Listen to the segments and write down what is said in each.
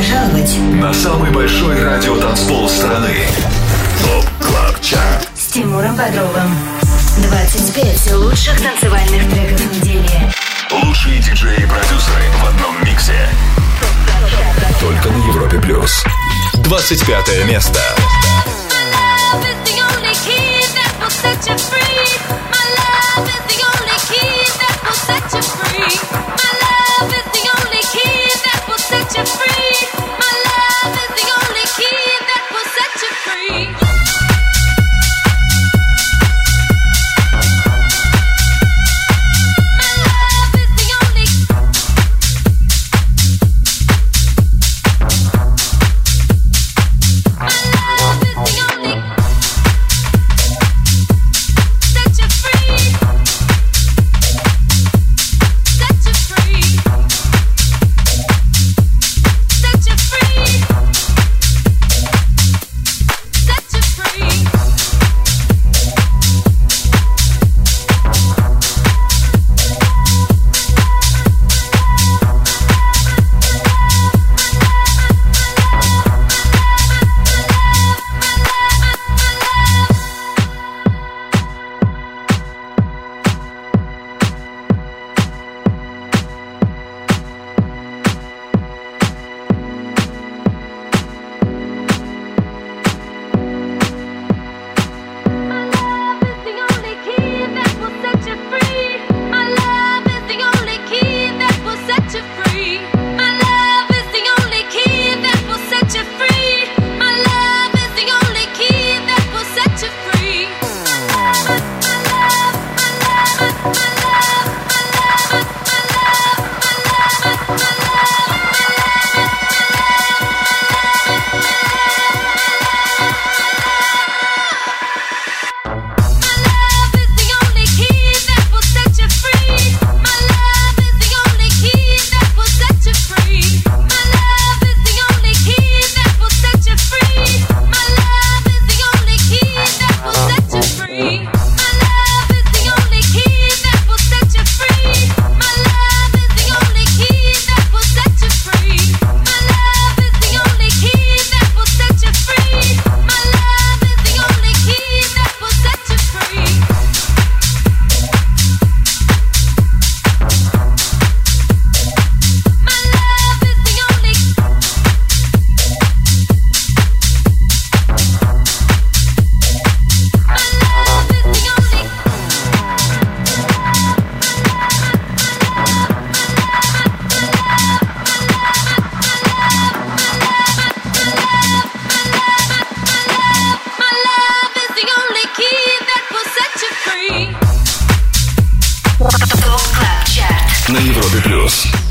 пожаловать на самый большой радиотанцпол страны. ТОП КЛАБ ЧАРТ с Тимуром Бодровым. 25 лучших танцевальных треков недели. Лучшие диджеи и продюсеры в одном миксе. Только на Европе Плюс. 25 место. set you free. My love is the only key that will set you free. free. My love is the only key that will set you free.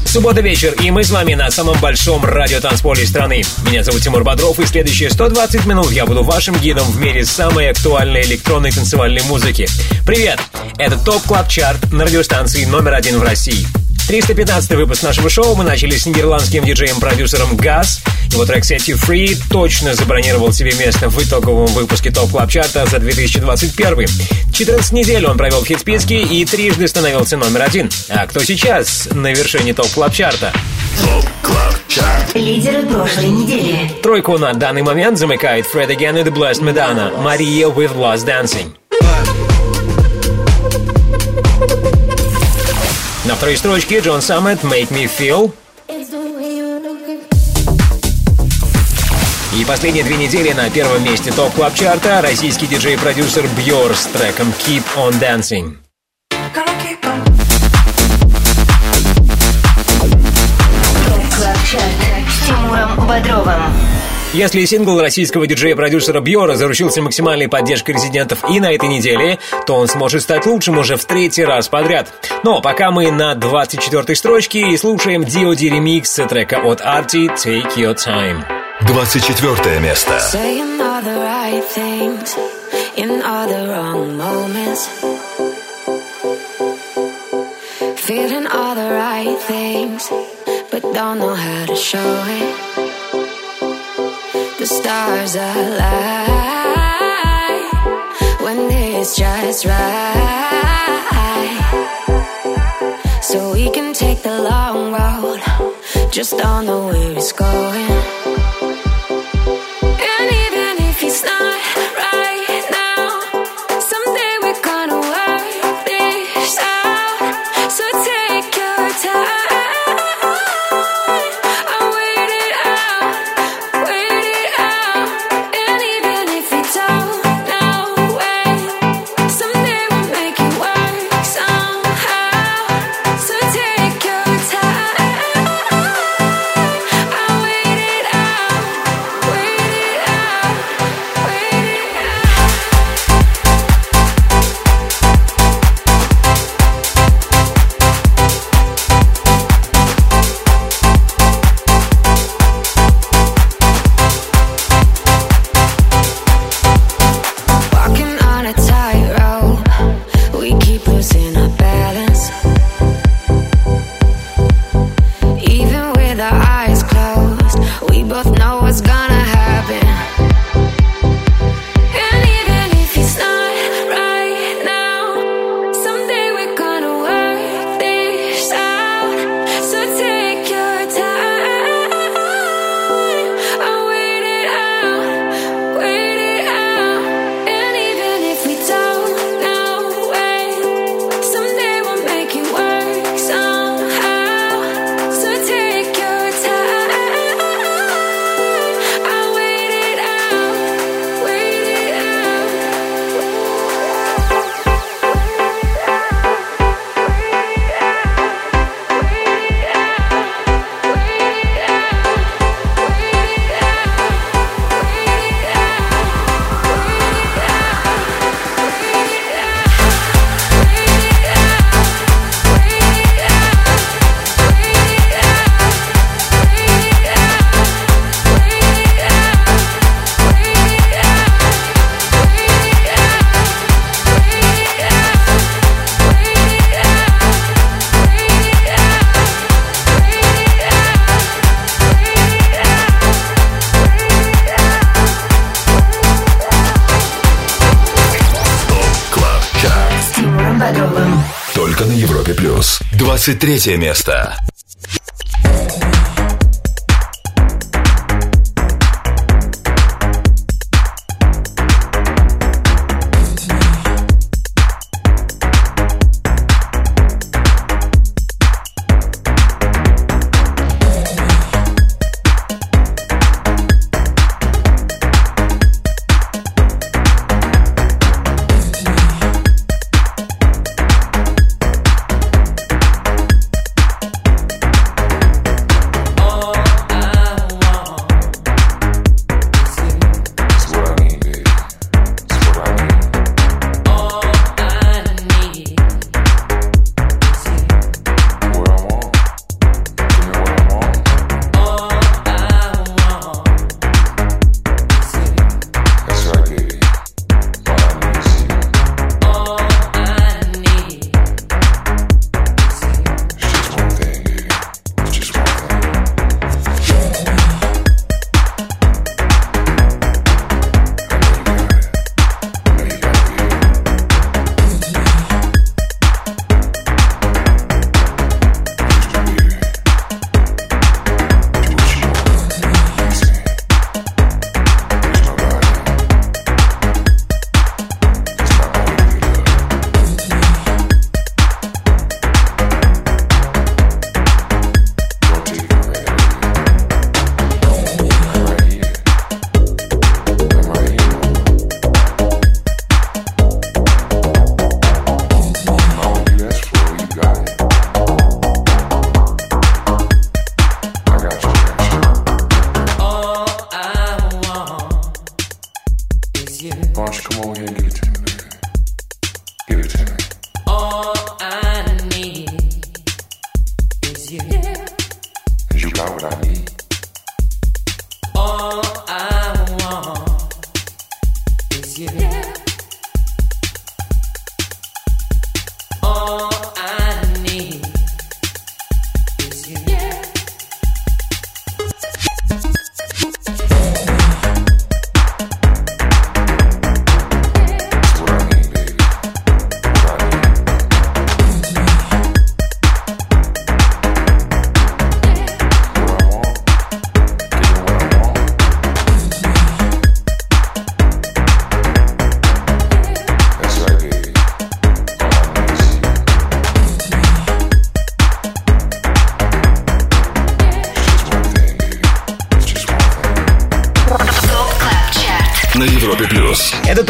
Суббота вечер, и мы с вами на самом большом радиотанцполе страны. Меня зовут Тимур Бодров, и следующие 120 минут я буду вашим гидом в мире самой актуальной электронной танцевальной музыки. Привет! Это TOP Club Chart на радиостанции номер один в России. 315 выпуск нашего шоу мы начали с нидерландским диджеем-продюсером Guz. Его трек Set You Free точно забронировал себе место в итоговом выпуске TOP Club Chart а за 2021. 14 недель он провел в хит-списке и трижды становился номер один. А кто сейчас на вершине TOP Club Chart а? TOP Club Chart. Лидеры прошлой недели. Тройку на данный момент замыкает Fred Again и The Blessed Madonna. Marea We've Lost Dancing. На второй строчке John Summit «Make Me Feel». И последние две недели на первом месте TOP Club Chart а российский диджей-продюсер Бьор с треком Keep On Dancing. Если сингл российского диджея-продюсера Бьора заручился максимальной поддержкой резидентов и на этой неделе, то он сможет стать лучшим уже в третий раз подряд. Но пока мы на 24-й строчке и слушаем DOD ремикс трека от Arty «Take Your Time». 24 место. Feeling all the right things, but don't know how to show it. The stars align when it's just right. So we can take the long road just don't know where it's going. 23 место.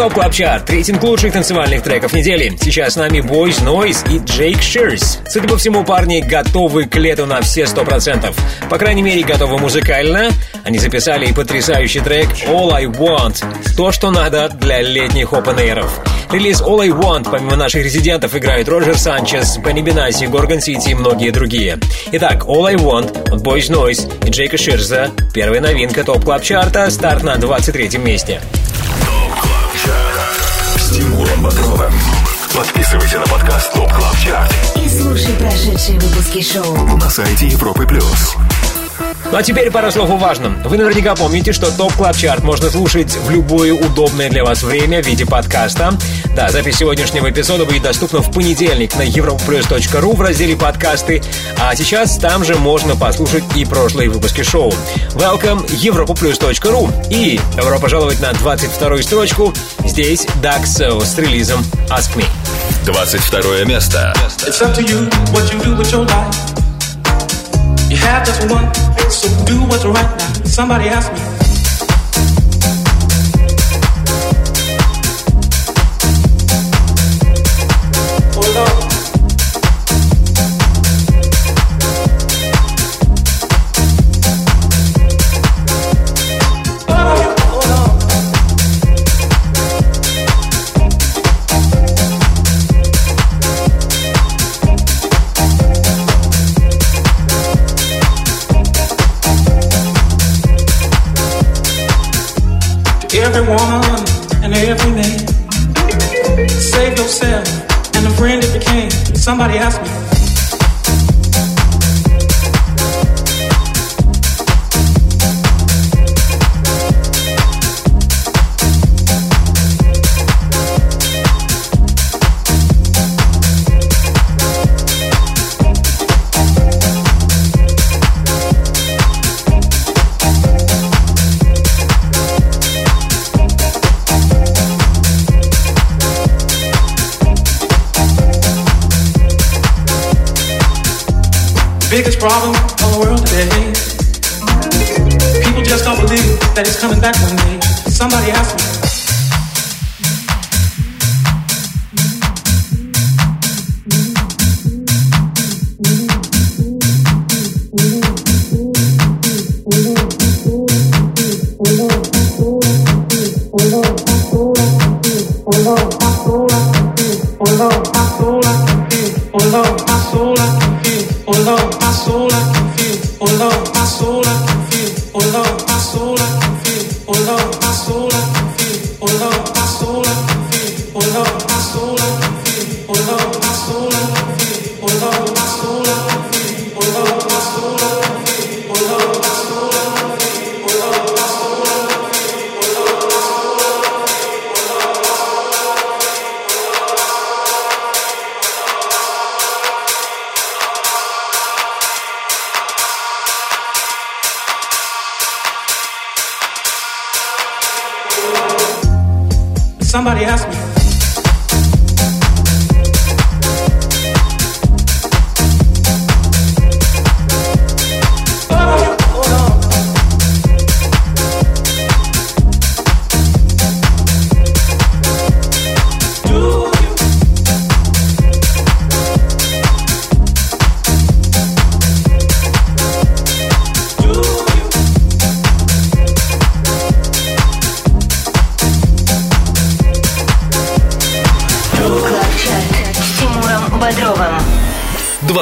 TOP Club Chart, рейтинг лучших танцевальных треков недели. Сейчас с нами Boys Noize и Jake Shears. Судя по всему, парни готовы к лету на все сто процентов. По крайней мере, готовы музыкально. Они записали и потрясающий трек All I Want. То, что надо для летних опен-эйров. Релиз All I Want, помимо наших резидентов, играют Роджер Санчес, Бенни Бенасси, Gorgon City и многие другие. Итак, All I Want от Boys Noize и Джейка Ширса. Первая новинка TOP Club Chart а, старт на 23 месте. Подписывайся на подкаст TOP Club Chart И слушай прошедшие выпуски шоу. на сайте Европы Плюс. Ну а теперь пара слов о важном. Вы наверняка помните, что TOP Club Chart можно слушать в любое удобное для вас время в виде подкаста. Да, запись сегодняшнего эпизода будет доступна в понедельник на europaplus.ru в разделе «Подкасты». А сейчас там же можно послушать и прошлые выпуски шоу. Welcome europaplus.ru И добро пожаловать на 22-ю строчку. Здесь Dark Soul с релизом Ask Me. 22 место. It's up to you what you do with your life. You have just one, so do what's right now. Somebody asked me. everyone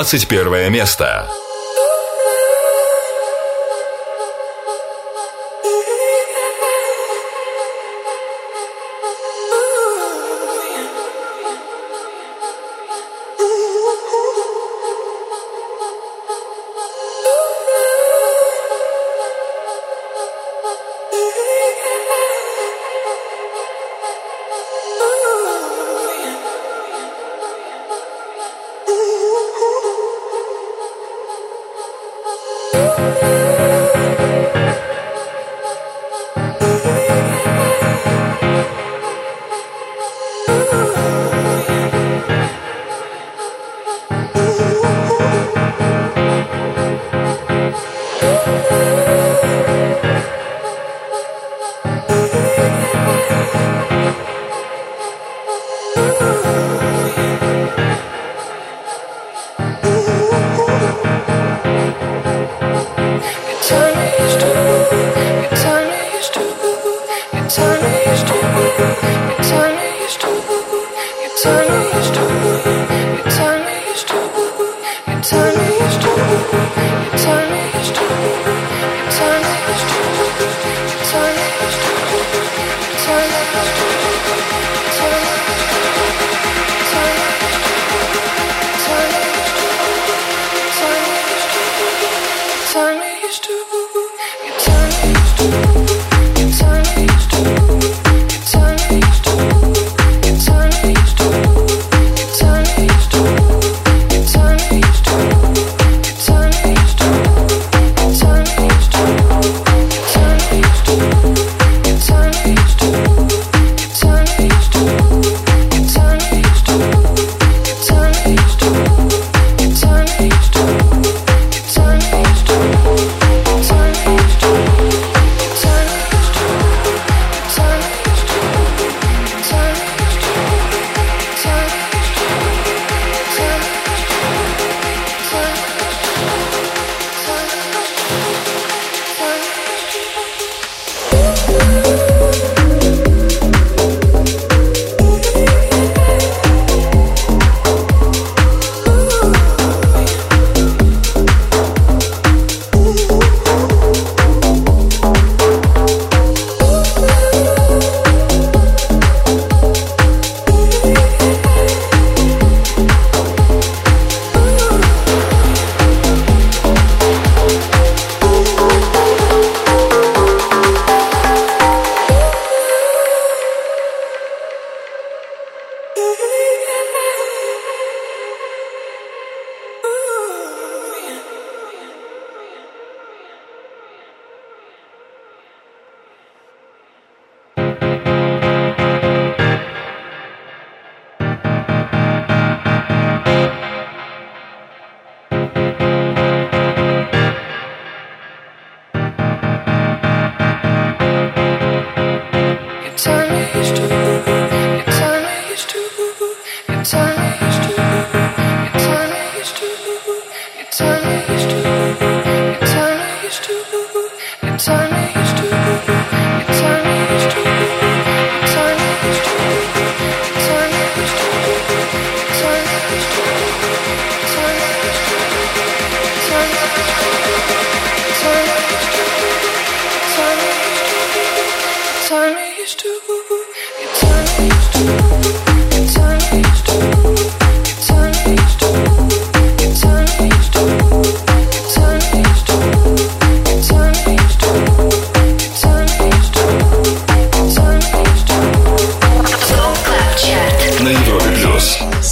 21 место.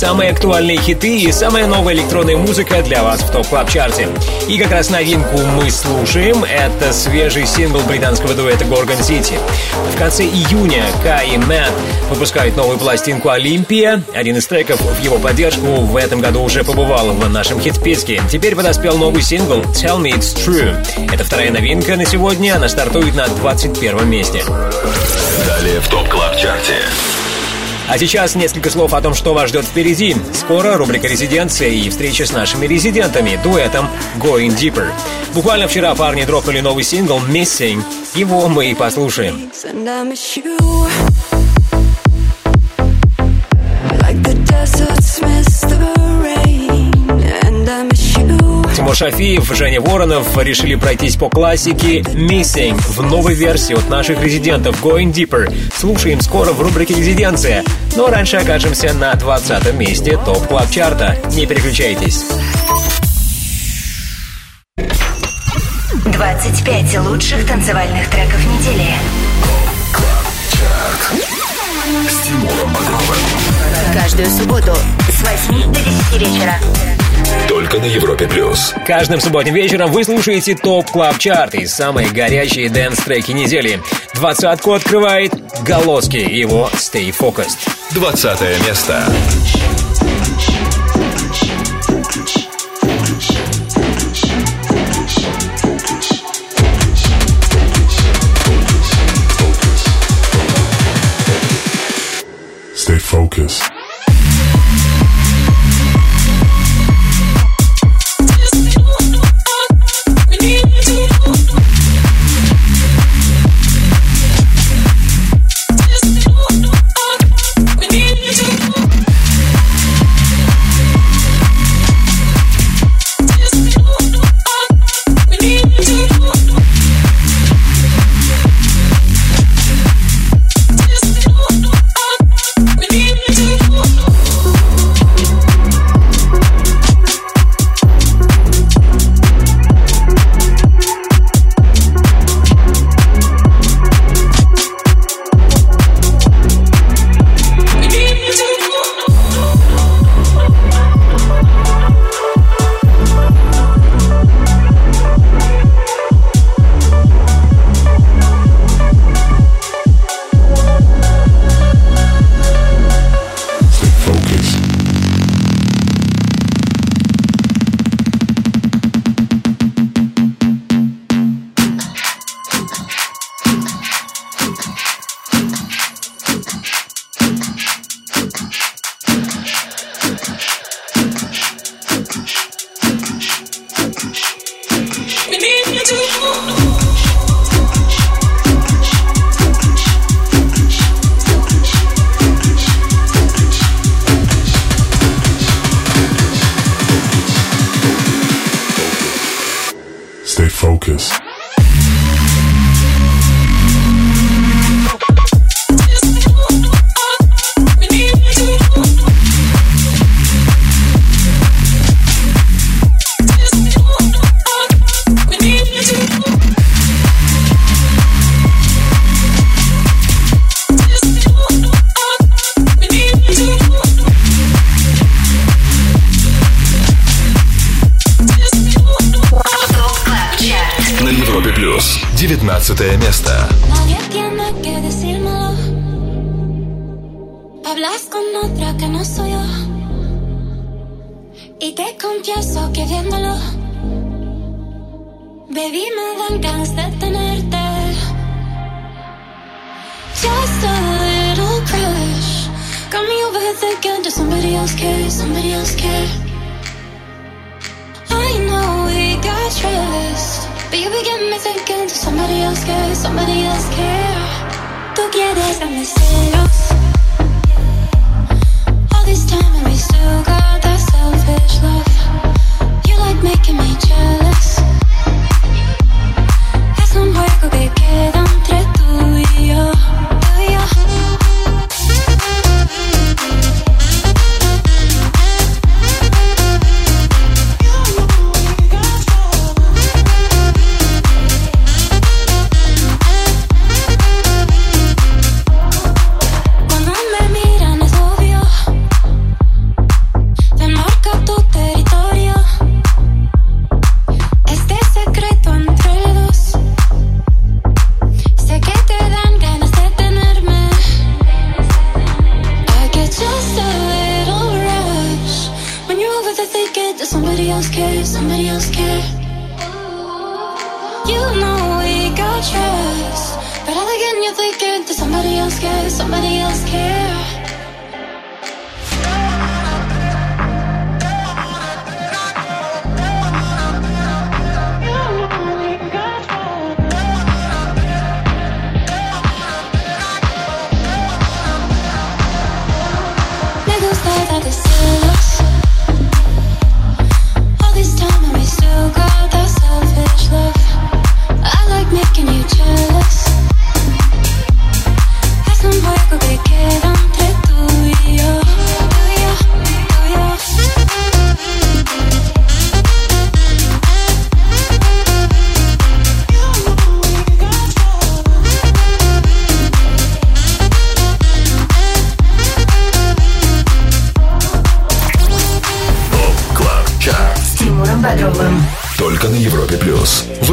Актуальные хиты и самая новая электронная музыка для вас в TOP Club Chart е. И как раз новинку мы слушаем. Это свежий сингл британского дуэта Gorgon City. В конце июня Кай и Мэтт выпускают новую пластинку «Олимпия». Один из треков в его поддержку в этом году уже побывал в нашем хит-списке. Теперь подоспел новый сингл «Tell Me It's True». Это вторая новинка на сегодня. Она стартует на 21 месте. Далее в TOP Club Chart е. А сейчас несколько слов о том, что вас ждет впереди. Скоро рубрика «Резиденция» и встреча с нашими резидентами, дуэтом «Going Deeper». Буквально вчера парни дропнули новый сингл «Missing». Его мы и послушаем. Тимур Шафиев, Женя Воронов решили пройтись по классике Missing в новой версии от наших резидентов Going Deeper. Слушаем скоро в рубрике «Резиденция». Но раньше окажемся на 20 месте TOP Club Chart а Не переключайтесь. 25 лучших танцевальных треков недели. Каждую субботу с 8 до 10 вечера только на Европе плюс. Каждым субботним вечером вы слушаете TOP Club Chart и самые горячие dance -треки недели. Двадцатку открывает Голоски и его Stay Focused. Двадцатое место. Stay focused.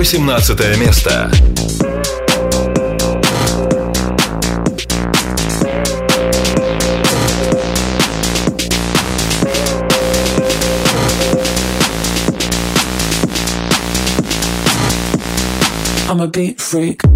18 место. I'm a beat freak.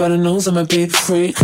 Everybody knows I'm a big freak.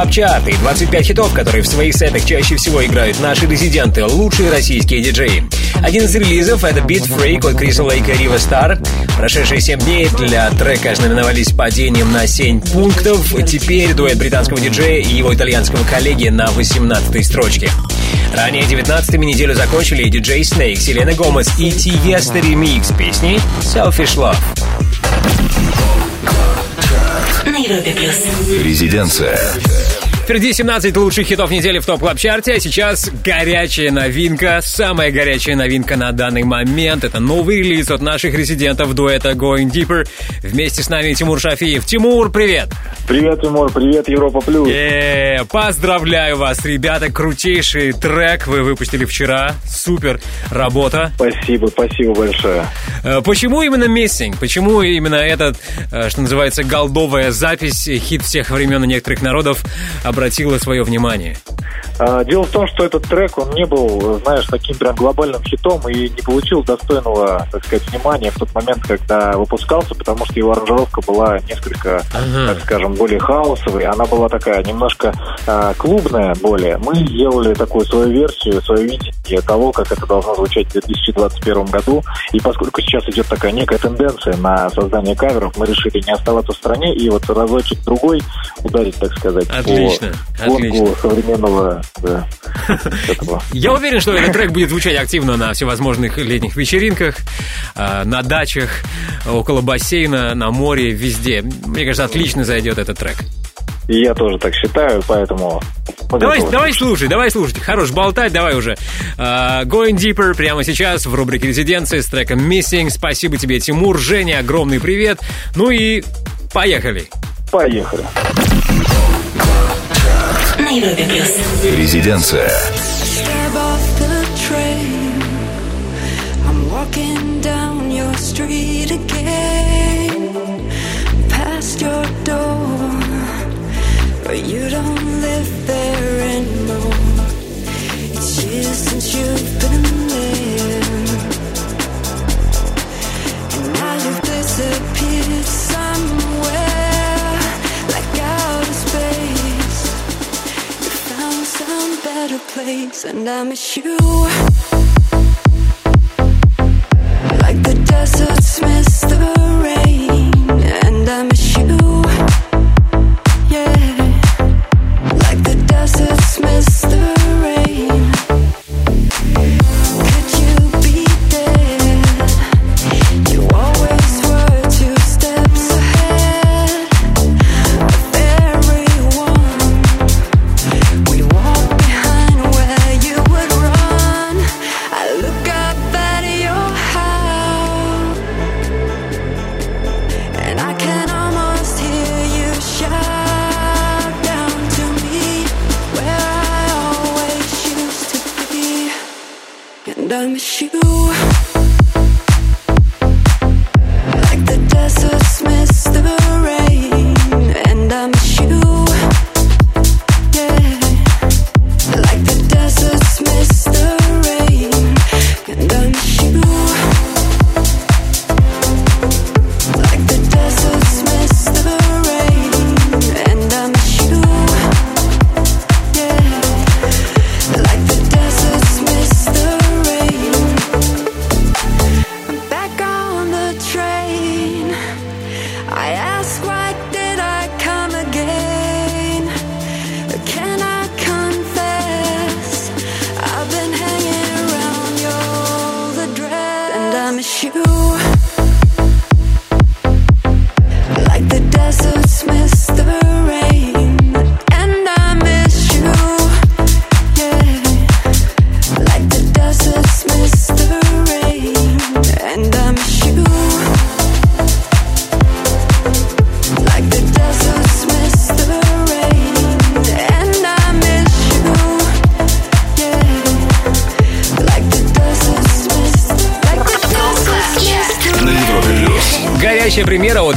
TOP Club Chart и 25 хитов, которые в своих сетах чаще всего играют наши резиденты, лучшие российские диджеи. Один из релизов — это Beat Freak от Криса Лейка и Рива Стар. Прошедшие 7 дней для трека знаменовались падением на 7 пунктов. Теперь дуэт британского диджея и его итальянского коллеги на 18 строчке. Ранее 19-ми неделю закончили DJ Snake, Селена Гомес и Тиесто ремикс песни Selfish Love. На Европе плюс. Резиденция. Впереди 17 лучших хитов недели в топ клаб чарте а сейчас горячая новинка, самая горячая новинка на данный момент. Это новый релиз от наших резидентов дуэта Going Deeper. Вместе с нами Тимур Шафиев. Тимур, привет! Привет, Тимур, привет, Европа Плюс. Э, поздравляю вас, ребята, крутейший трек вы выпустили вчера. Супер работа. Спасибо, спасибо большое. Э, Почему именно Missing? Почему именно этот, э, что называется, голдовая запись, хит всех времен и некоторых народов обратила свое внимание? А, Дело в том, что этот трек, он не был, знаешь, таким прям глобальным хитом и не получил достойного, так сказать, внимания в тот момент, когда выпускался, потому что его аранжировка была несколько, Ага. так скажем, более хаосовой. Она была такая немножко а, клубная более. Мы сделали такую свою версию, свое видение того, как это должно звучать в 2021 году. И поскольку сейчас идет такая некая тенденция на создание каверов, мы решили не оставаться в стране и вот разочек другой ударить, так сказать, Отлично, по отлично. современного да. Я уверен, что этот трек будет звучать активно на всевозможных летних вечеринках, э, на дачах, около бассейна, на море, везде. Мне кажется, отлично зайдет этот трек. И я тоже так считаю, поэтому... Давай, давай слушай, давай слушать. Хорош болтать, давай уже. А, Going Deeper прямо сейчас в рубрике «Резиденция» с треком «Missing». Спасибо тебе, Тимур. Женя, огромный привет. Ну и поехали. Поехали. Резиденция. And moan, it's years since you've been there. And now you disappear somewhere, like outer space. You found some better place, and I miss you. Like the deserts miss the rain, and I miss you. sister.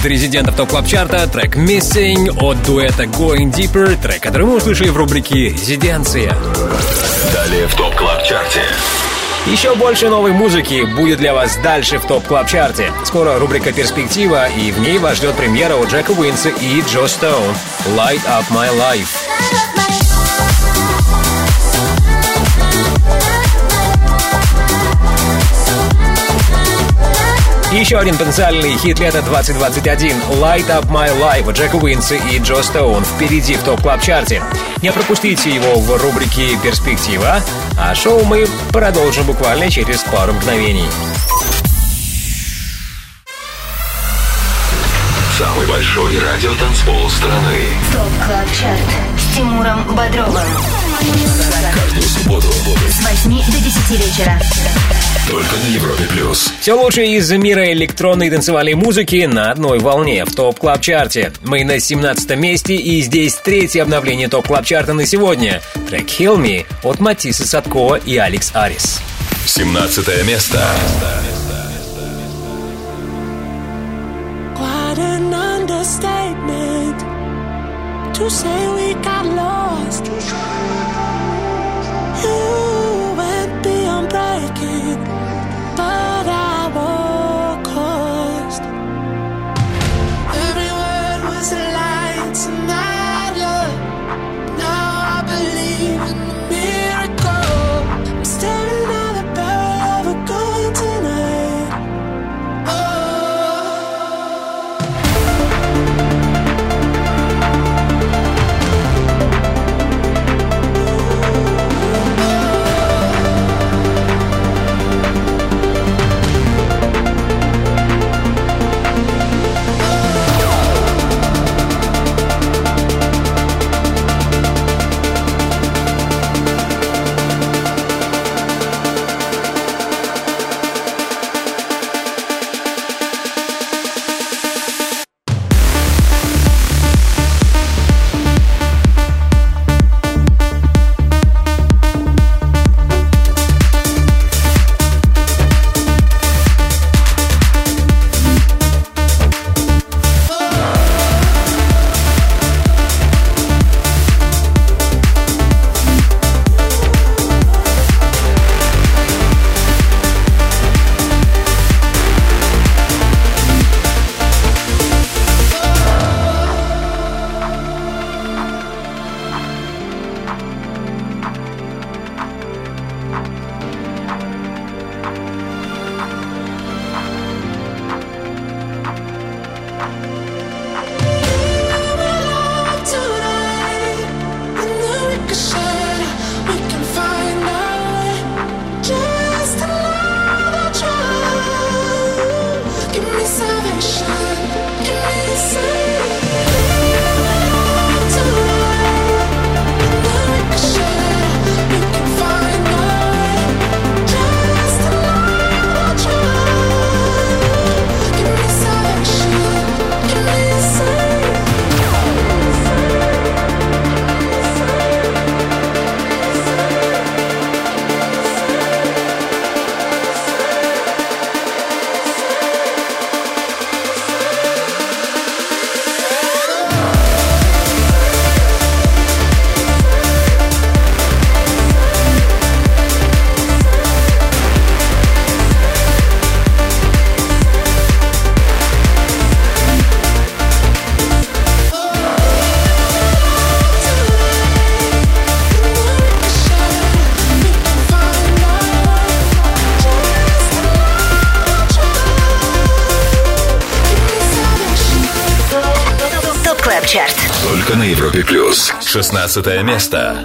От резидентов TOP Club Chart а трек «Missing» от дуэта «Going Deeper», трек, который мы услышали в рубрике «Резиденция». Далее в TOP Club Chart е. Еще больше новой музыки будет для вас дальше в TOP Club Chart е. Скоро рубрика «Перспектива», и в ней вас ждет премьера у Джека Уинса и Джо Стоун «Light Up My Life». Еще один потенциальный хит лета 2021 «Light Up My Life» Джека Уинса и Джо Стоун впереди в TOP Club Chart е Не пропустите его в рубрике «Перспектива», а шоу мы продолжим буквально через пару мгновений. Самый большой радиотанцпол страны. TOP Club Chart с Тимуром Бодровым. Каждую субботу С 8 до 10 вечера. Только на Европе плюс. Все лучшее из мира электронной танцевальной музыки на одной волне в TOP Club Chart е. Мы на 17 месте и здесь третье обновление TOP Club Chart а на сегодня. Трек «Heal Me» от Matisse & Sadko и Alex Aris. 17 место. To say we got lost. 16 место.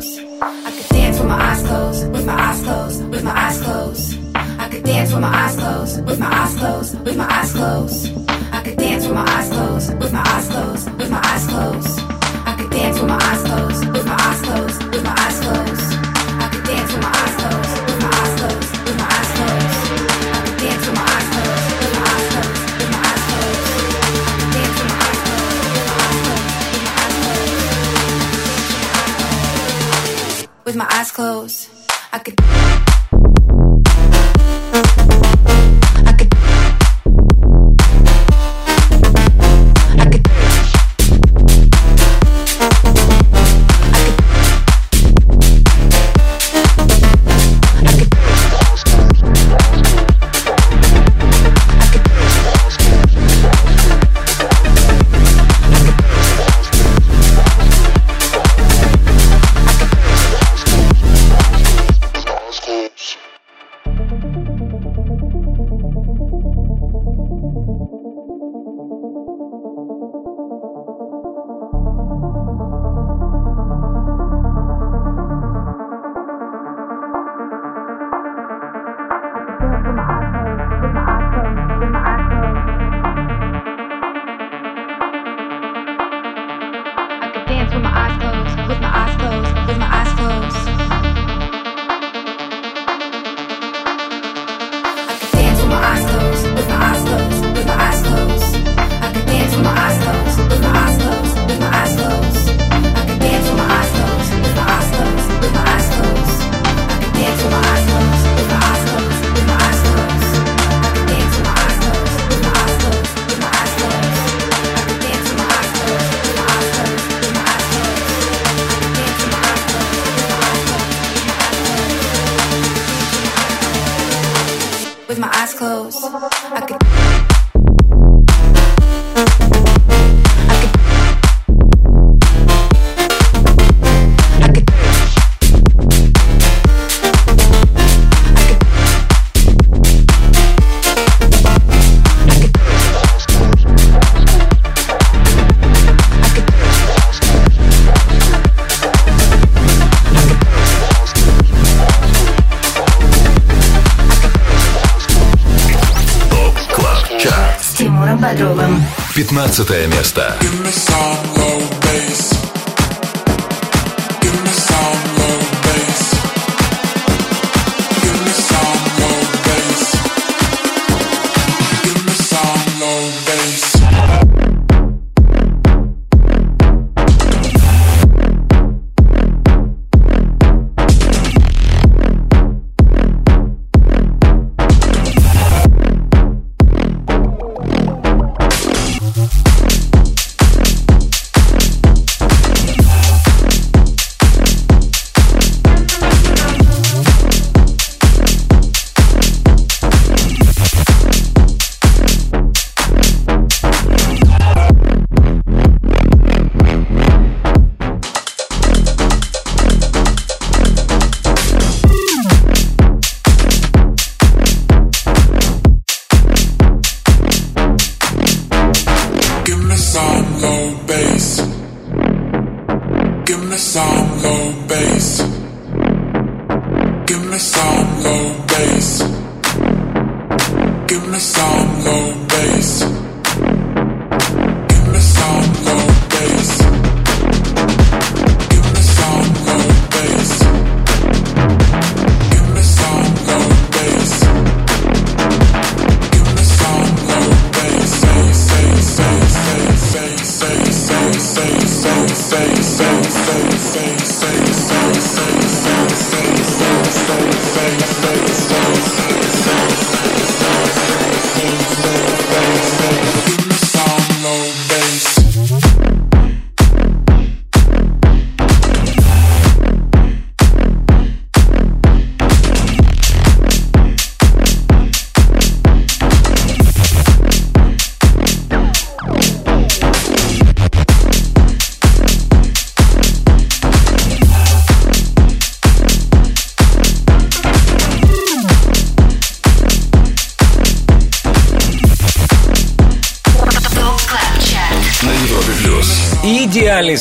15 место.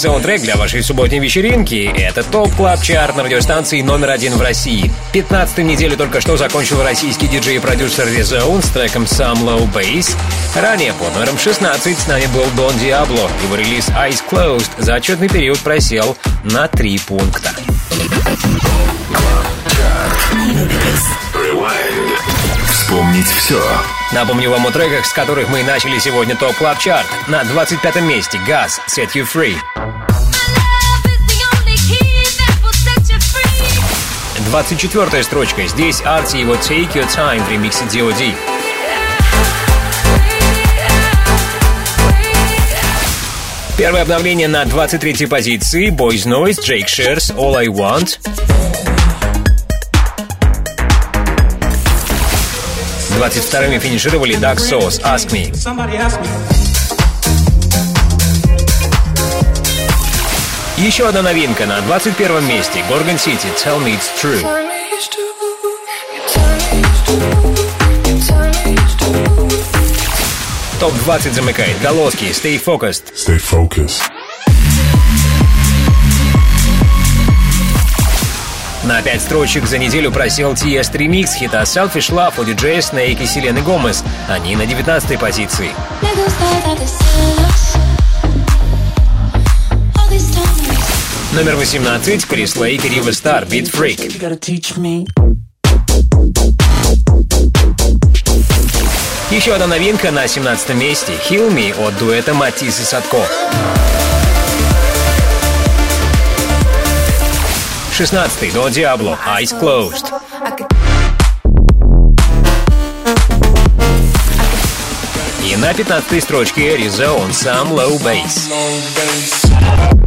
Саундтрек для вашей субботней вечеринки – это Top Club Chart на радиостанции номер один в России. 15 неделю только что закончил российский диджей и продюсер Rezone с треком Some Low Bass. Ранее под номером 16 с нами был Don Diablo. Его релиз Eyes Closed за отчетный период просел на 3 пункта. Вспомнить все. Напомню вам о треках, с которых мы начали сегодня Top Club Chart. На 25 месте Guz Set You Free. 24 строчка. Здесь Арти его Take Your Time в ремиксе D.O.D. Первое обновление на 23 позиции. Boys Noise, Jake Shears, All I Want. 22-ми финишировали Dark Sauce, Ask Me. Еще одна новинка на 21 месте. Gorgon City, Tell Me It's True. Топ-20 замыкает Головский, Stay Focused. Stay focused. На 5 строчек за неделю просел TS ремикс хита Selfish Love у диджея Snake и Селены Гомес. Они на 19 позиции. Номер 18 Крис Лейк Рива Стар, Beat Freak. Teach me. Еще одна новинка на 17 месте Heal Me от дуэта Матис и Садко. 16 до Диабло Eyes Closed. И на 15 строчке Some Low Bass. Low bass.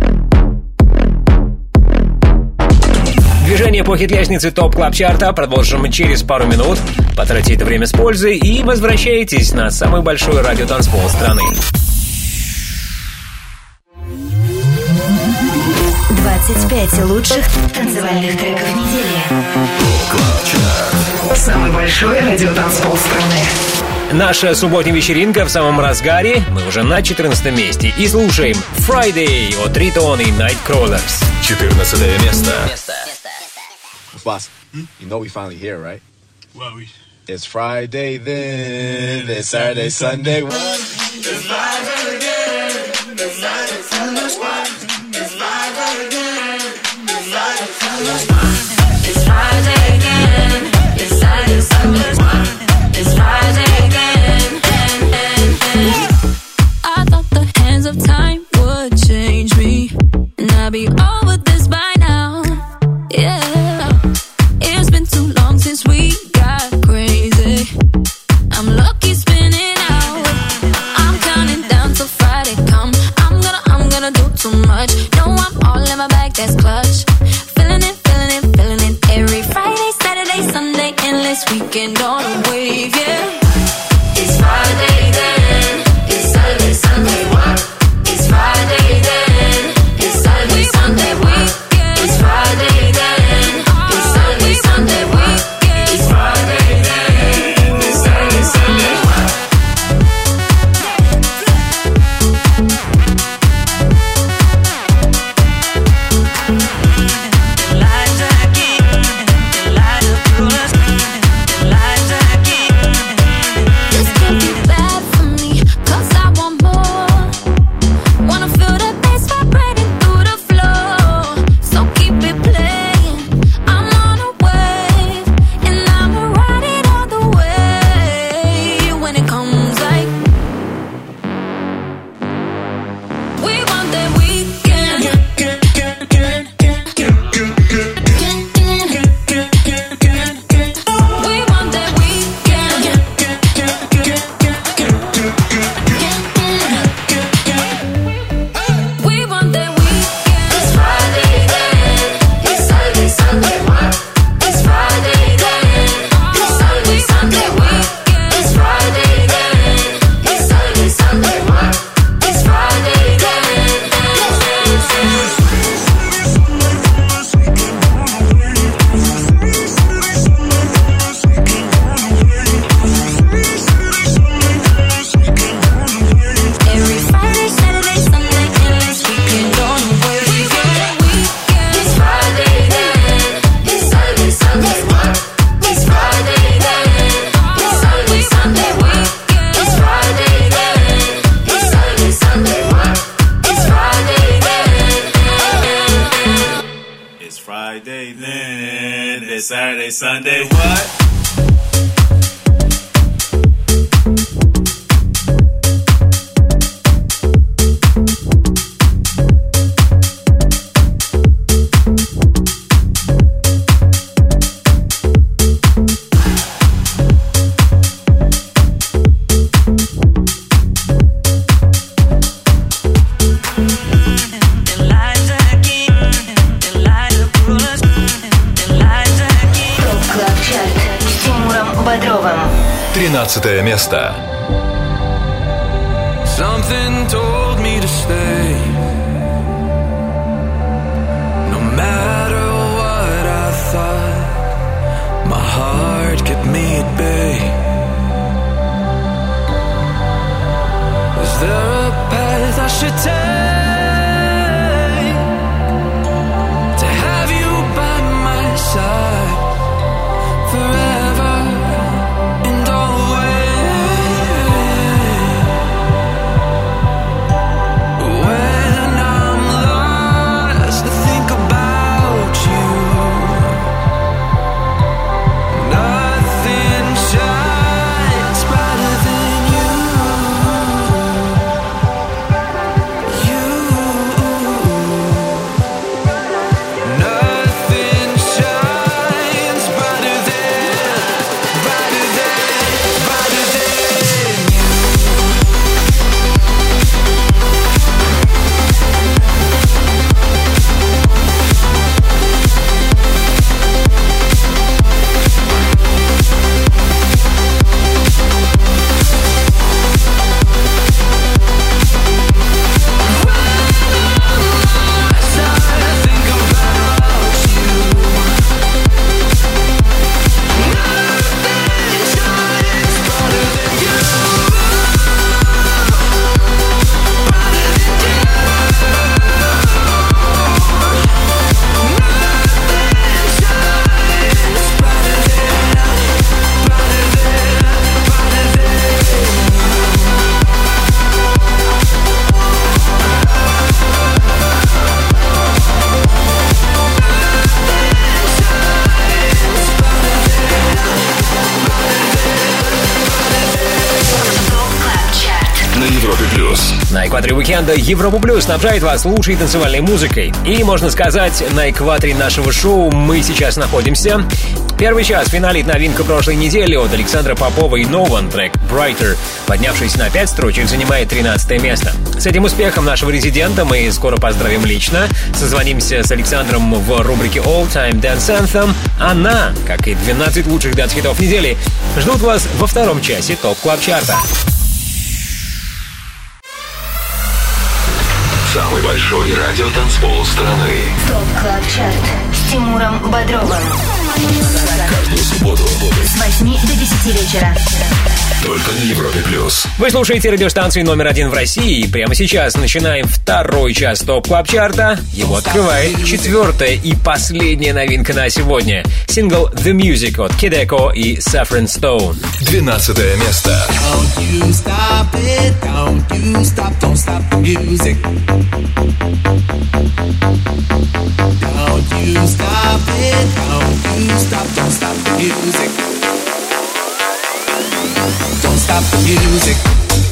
Движение по хит-лестнице Top Club Chart а продолжим через пару минут. Потратите это время с пользой и возвращайтесь на самый большой радиотанцпол страны. 25 лучших танцевальных треков недели. Самый большой радиотанцпол страны. Наша субботняя вечеринка в самом разгаре. Мы уже на 14 месте. И слушаем Friday от Riton и Nightcrawlers. 14 место. boss, hmm? you know we finally here, right? Well, we. It's Friday then, it's Saturday, Sunday. It's live again. It's live Sunday. One. It's live again. It's Friday again. It's Saturday, Sunday. One. Sunday what? 13 место. Европа Плюс снабжает вас лучшей танцевальной музыкой. И, можно сказать, на экваторе нашего шоу мы сейчас находимся. Первый час финалит новинка прошлой недели от Александра Попова и Нован трек «Brighter», поднявшись на 5 строчек, занимает 13 место. С этим успехом нашего резидента мы скоро поздравим лично. Созвонимся с Александром в рубрике All Time Dance Anthem. Она, как и 12 лучших dance -хитов недели, ждут вас во втором часе Top Club Chart а. Самый большой радиотанцпол страны. Top Club Chart с Тимуром Бодровым. Каждую субботу С 8 до 10 вечера. Только на Европе плюс. Вы слушаете радиостанцию номер один в России, и прямо сейчас начинаем второй час Top Club Chart а. Его открывает четвертая и последняя новинка на сегодня. Сингл The Music от Kideko и Saffron Stone. 12 место. Don't you stop it, don't you stop, don't stop the music. Don't you stop it, don't you stop, don't stop the music. Don't stop the music.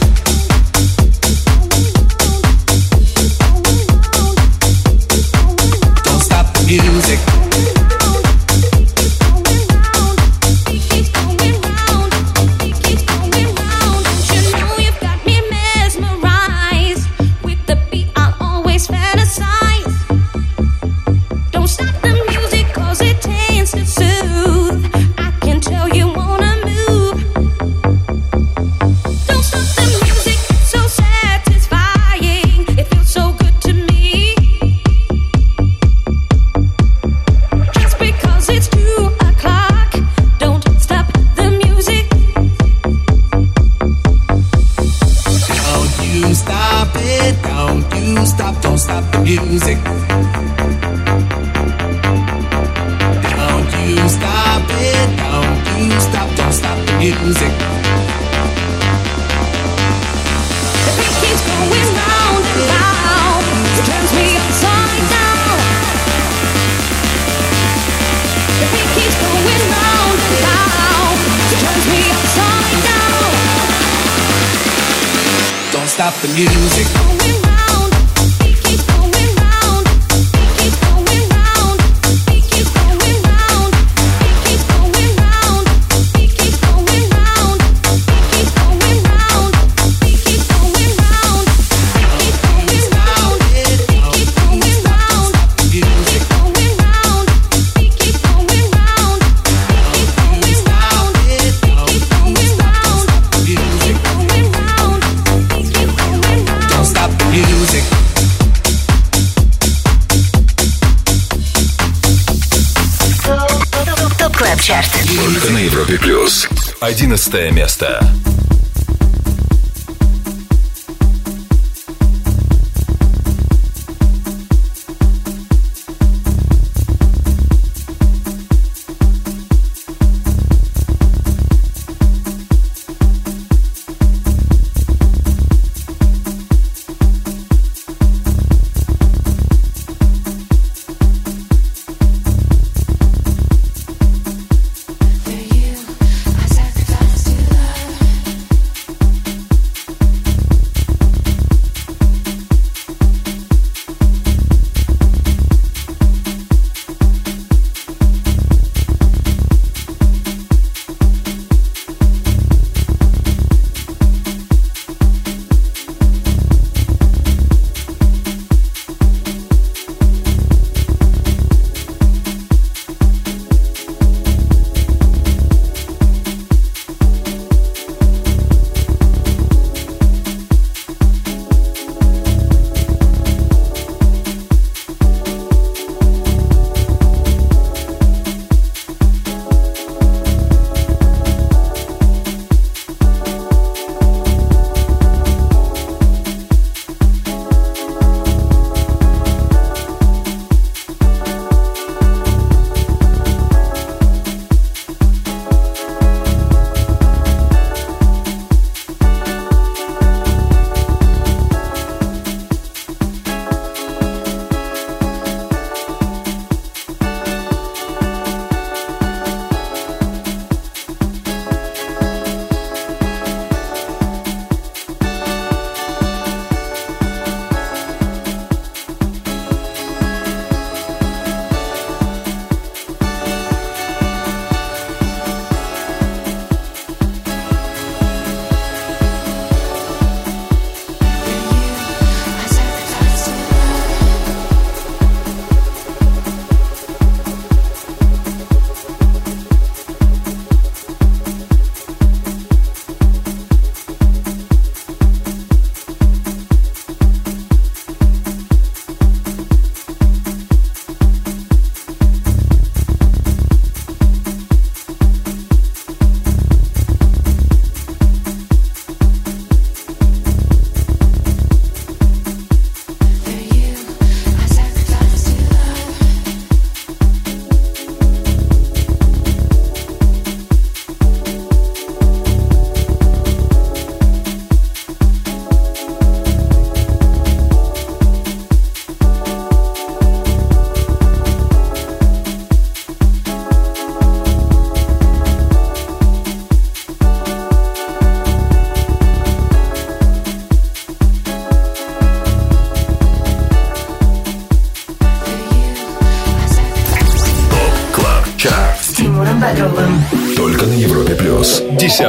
место.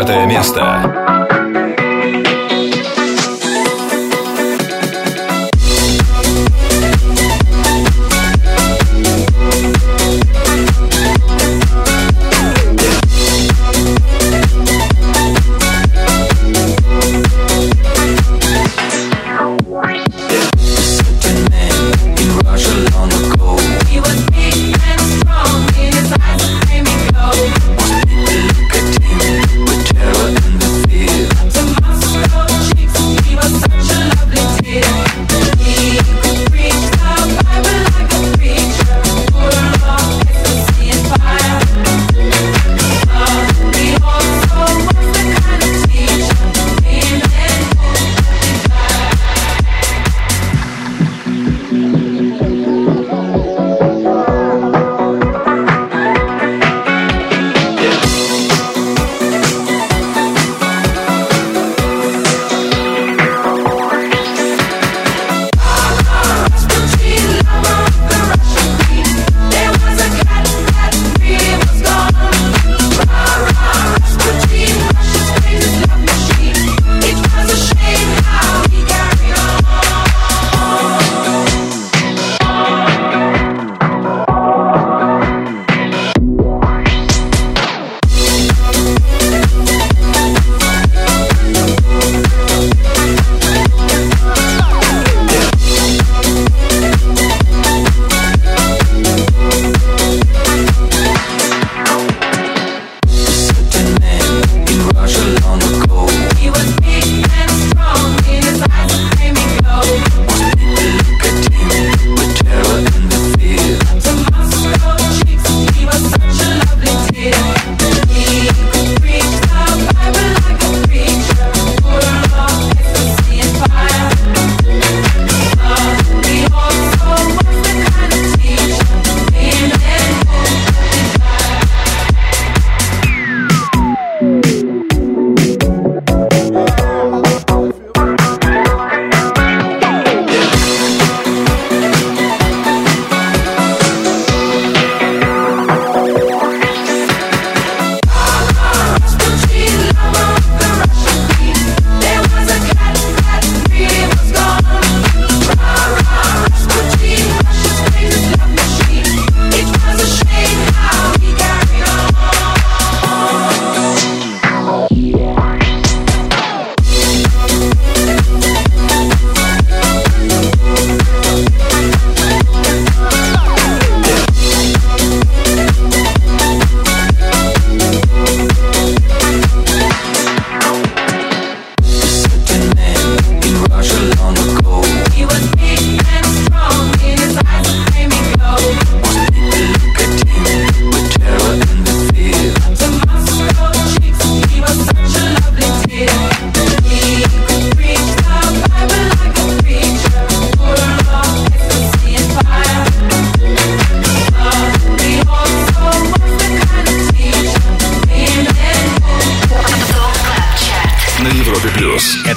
Десятое место.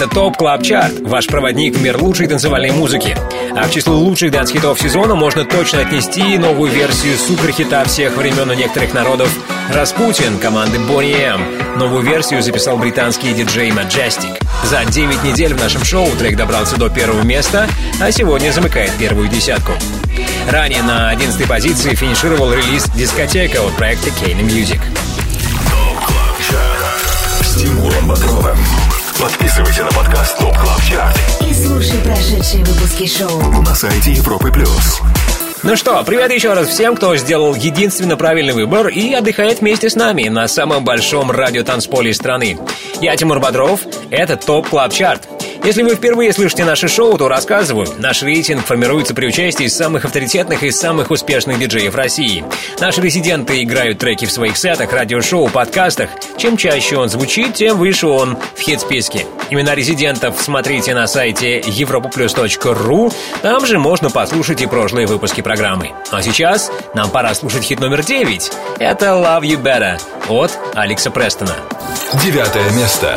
Это Top Club Chart, ваш проводник в мир лучшей танцевальной музыки. А к числу лучших dance -хитов сезона можно точно отнести новую версию суперхита всех времен у некоторых народов «Распутин» команды Boney M. Новую версию записал британский диджей Majestic. За 9 недель в нашем шоу трек добрался до первого места, а сегодня замыкает первую десятку. Ранее на 11 позиции финишировал релиз «Дискотека» от проекта Kane Music. Тимуром Бодровым. Подписывайся на подкаст Top Club Chart И слушай прошедшие выпуски шоу. на сайте Европы Плюс. Ну что, привет еще раз всем, кто сделал единственно правильный выбор и отдыхает вместе с нами на самом большом радиотанцполе страны. Я Тимур Бодров, это Top Club Chart. Если вы впервые слышите наше шоу, то рассказываю. Наш рейтинг формируется при участии самых авторитетных и самых успешных диджеев России. Наши резиденты играют треки в своих сетах, радиошоу, подкастах. Чем чаще он звучит, тем выше он в хит-списке. Имена резидентов смотрите на сайте europoplus.ru. Там же можно послушать и прошлые выпуски программы. А сейчас нам пора слушать хит номер 9. Это Love You Better от Алекса Престона. Девятое место.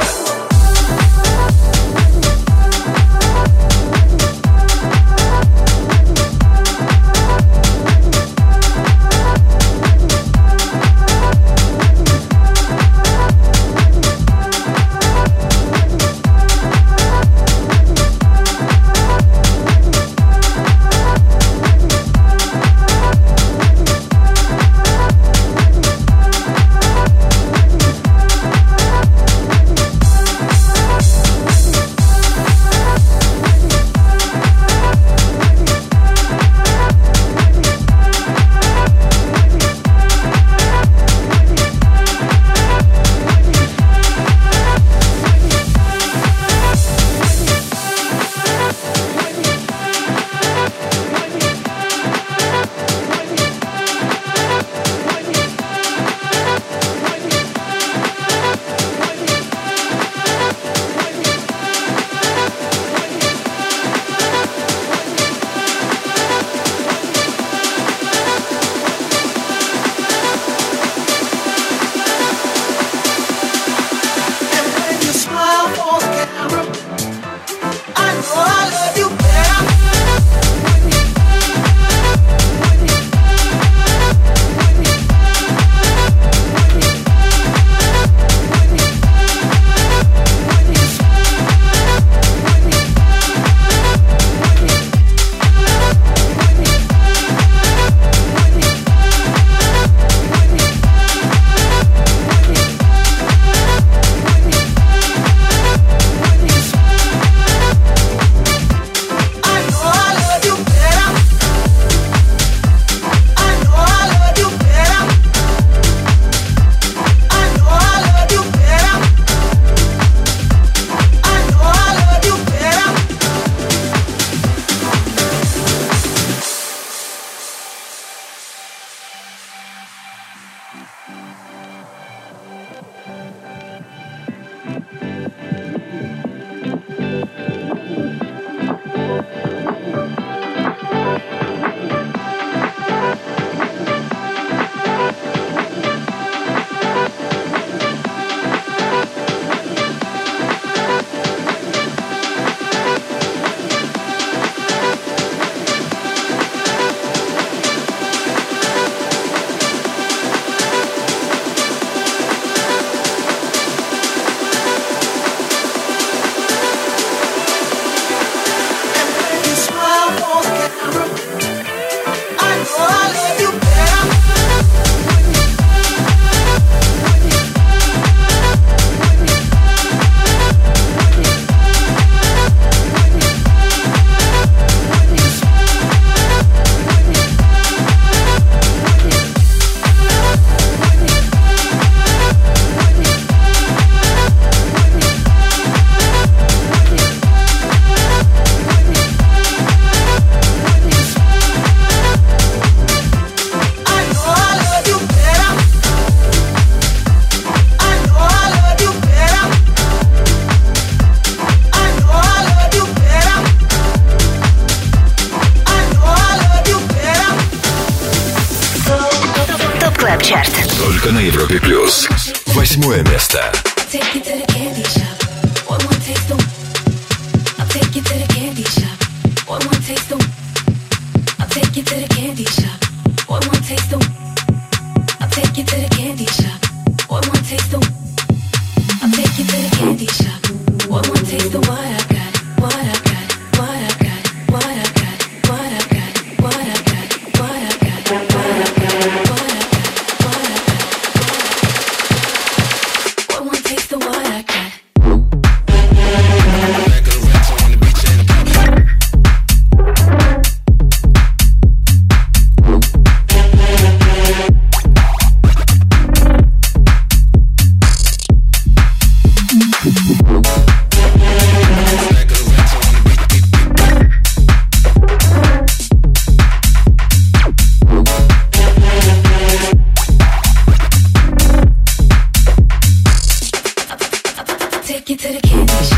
Gracias.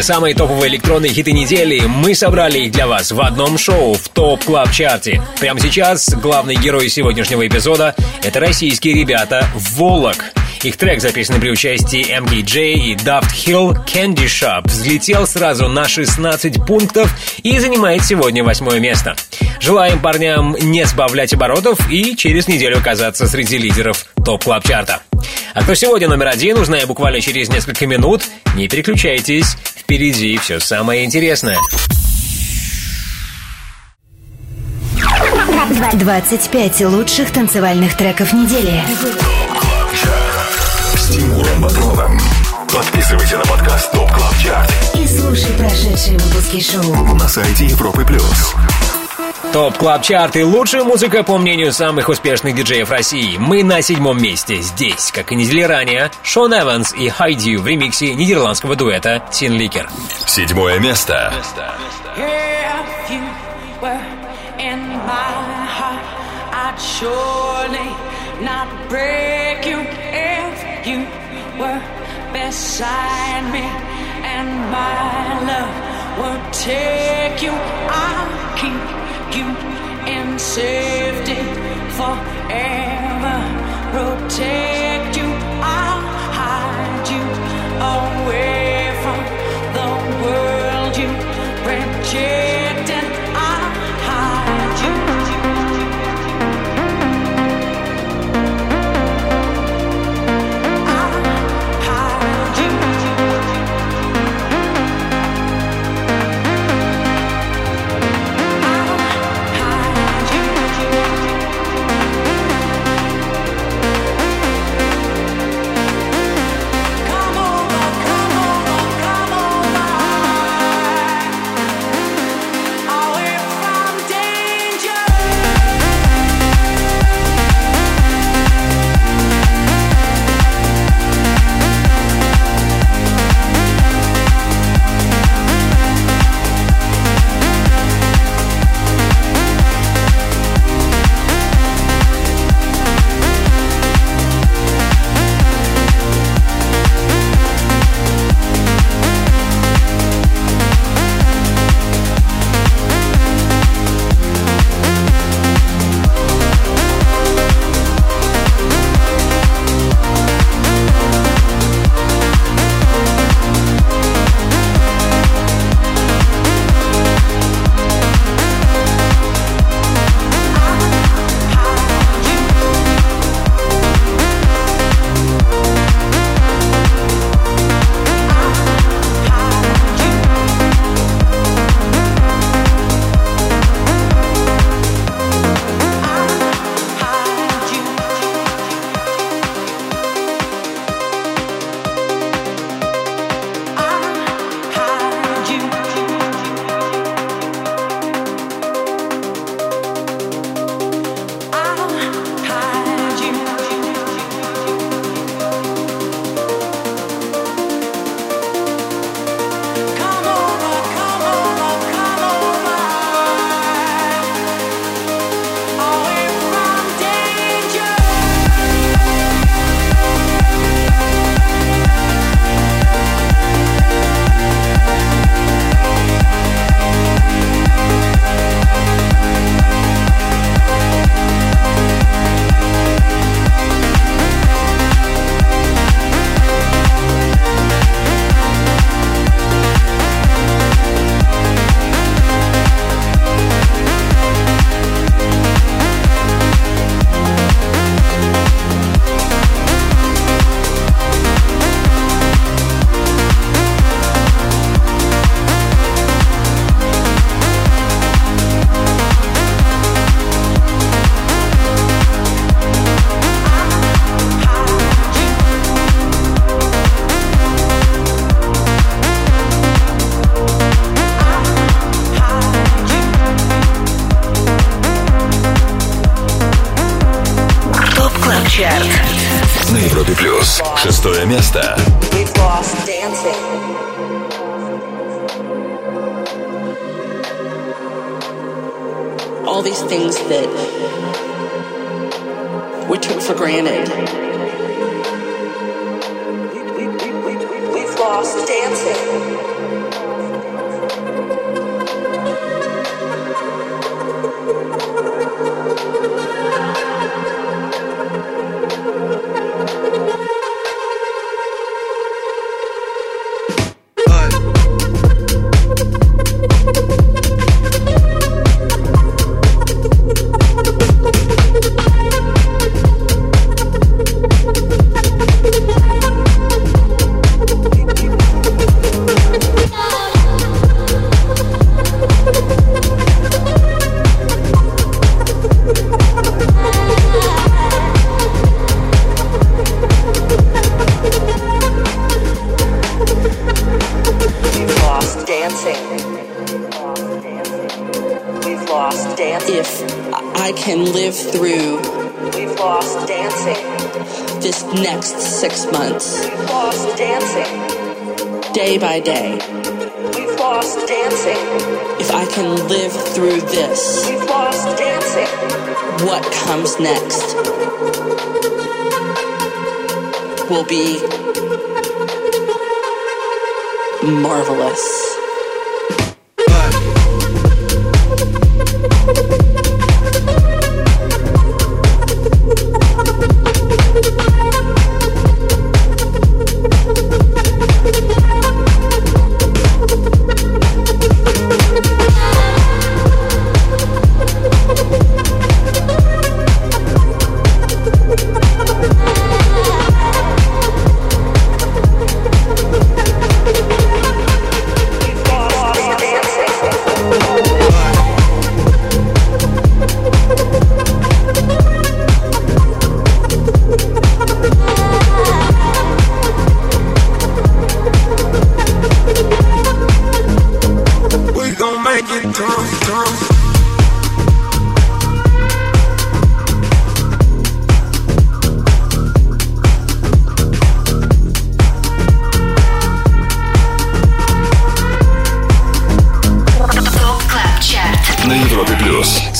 Те самые топовые электронные хиты недели, мы собрали их для вас в одном шоу в Top Club Chart е. Прямо сейчас главный герой сегодняшнего эпизода — это российские ребята «Volac». Их трек, записанный при участии MKJ и Daft Hill Candy Shop, взлетел сразу на 16 пунктов и занимает сегодня восьмое место. Желаем парням не сбавлять оборотов и через неделю оказаться среди лидеров Top Club Chart а. А кто сегодня номер один, узнаем буквально через несколько минут. Не переключайтесь, впереди все самое интересное. 25 лучших танцевальных треков недели. С Тимуром Бодровым. Подписывайся на подкаст Top Club Chart И слушай прошедшие выпуски шоу. на сайте Европы плюс. Top Club Chart и лучшая музыка по мнению самых успешных диджеев России. Мы на седьмом месте. Здесь, как и недели ранее, Sian Evans и Hide U в ремиксе нидерландского дуэта Tinlicker. Седьмое место. Beside me and my love would take you, I'll keep you in safety forever. Protect you, I'll hide you away